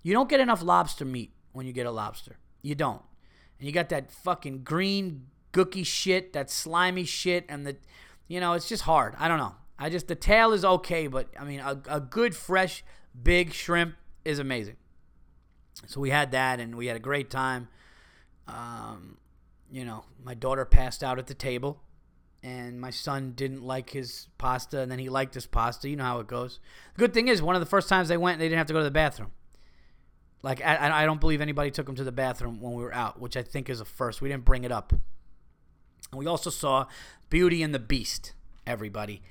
You don't get enough lobster meat when you get a lobster. You don't. And you got that fucking green gooky shit, that slimy shit, and the, you know, it's just hard. I don't know. I just the tail is okay, but I mean a, a good fresh big shrimp is amazing. So we had that and we had a great time. Um, you know, my daughter passed out at the table, and my son didn't like his pasta, and then he liked his pasta. You know how it goes. The good thing is, one of the first times they went, they didn't have to go to the bathroom. Like I, I don't believe anybody took him to the bathroom when we were out, which I think is a first. We didn't bring it up. And we also saw Beauty and the Beast. Everybody,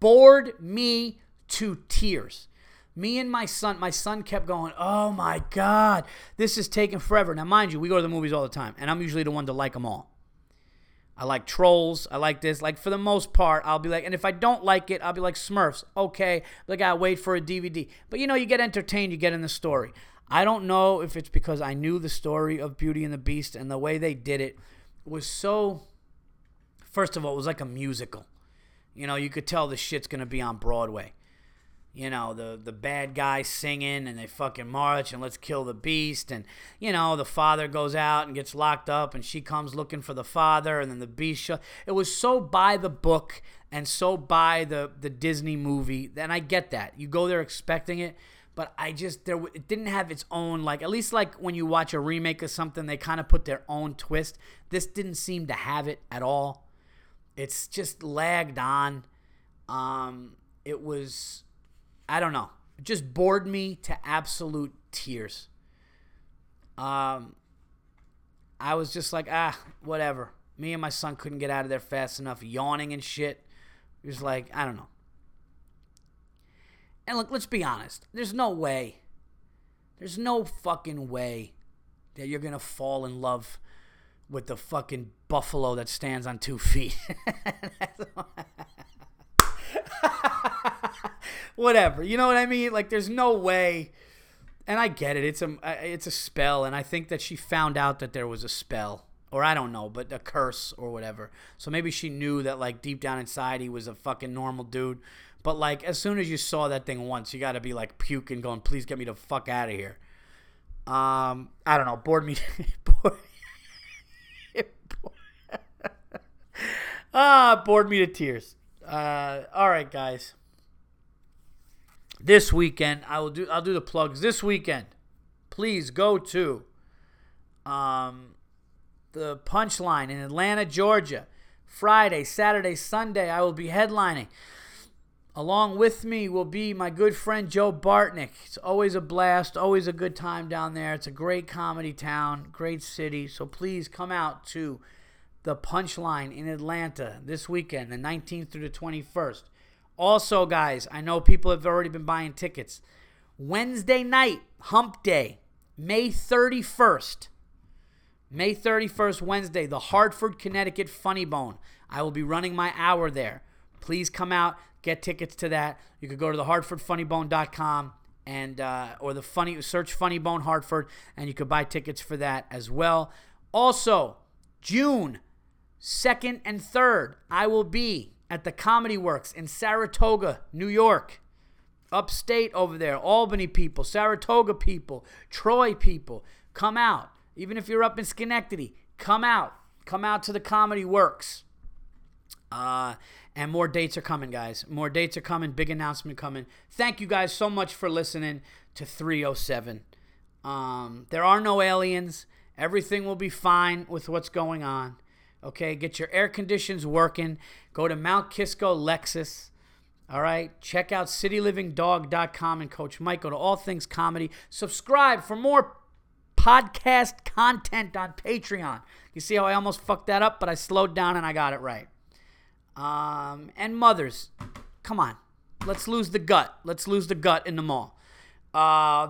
bored me to tears. Me and my son, my son kept going, Oh my God, this is taking forever. Now, mind you, we go to the movies all the time, and I'm usually the one to like them all. I like Trolls. I like this. Like, for the most part, I'll be like, and if I don't like it, I'll be like, Smurfs. Okay. Like, I wait for a DVD. But you know, you get entertained, you get in the story. I don't know if it's because I knew the story of Beauty and the Beast and the way they did it was so. First of all, it was like a musical. You know, you could tell the shit's gonna be on Broadway. You know, the the bad guy singing and they fucking march and let's kill the beast and you know, the father goes out and gets locked up and she comes looking for the father and then the beast it was so by the book and so by the the Disney movie and I get that. You go there expecting it, but I just there it didn't have its own like at least like when you watch a remake of something they kind of put their own twist. This didn't seem to have it at all. It's just lagged on. Um, it was, I don't know, it just bored me to absolute tears. Um, I was just like, ah, whatever. Me and my son couldn't get out of there fast enough, yawning and shit. It was like, I don't know. And look, let's be honest. There's no way. There's no fucking way that you're gonna fall in love with the fucking buffalo that stands on two feet. Whatever. You know what I mean? Like there's no way and I get it. It's a it's a spell and I think that she found out that there was a spell or I don't know, but a curse or whatever. So maybe she knew that like deep down inside he was a fucking normal dude. But like as soon as you saw that thing once, you got to be like puking, going, "Please get me the fuck out of here." Um, I don't know. Bored me. ah, bored me to tears. Uh, all right, guys. This weekend, I will do. I'll do the plugs. This weekend, please go to um, the Punchline in Atlanta, Georgia. Friday, Saturday, Sunday, I will be headlining. Along with me will be my good friend Joe Bartnick. It's always a blast, always a good time down there. It's a great comedy town, great city. So please come out to the Punchline in Atlanta this weekend, the 19th through the 21st. Also, guys, I know people have already been buying tickets. Wednesday night, Hump Day, May 31st. May 31st, Wednesday, the Hartford, Connecticut Funny Bone. I will be running my hour there. Please come out, get tickets to that. You could go to the hartfordfunnybone.com and uh, or the funny search Funny Bone Hartford, and you could buy tickets for that as well. Also, June 2nd and 3rd, I will be at the Comedy Works in Saratoga, New York. Upstate over there, Albany people, Saratoga people, Troy people, come out. Even if you're up in Schenectady, come out. Come out to the Comedy Works. Uh, and more dates are coming, guys. More dates are coming. Big announcement coming. Thank you guys so much for listening to 307. Um, there are no aliens. Everything will be fine with what's going on. Okay, get your air conditions working. Go to Mount Kisco Lexus. All right, check out citylivingdog.com and Coach. Go to All Things Comedy. Subscribe for more podcast content on Patreon. You see how I almost fucked that up, but I slowed down and I got it right. Um, and mothers, come on, let's lose the gut. Let's lose the gut in the mall. Uh,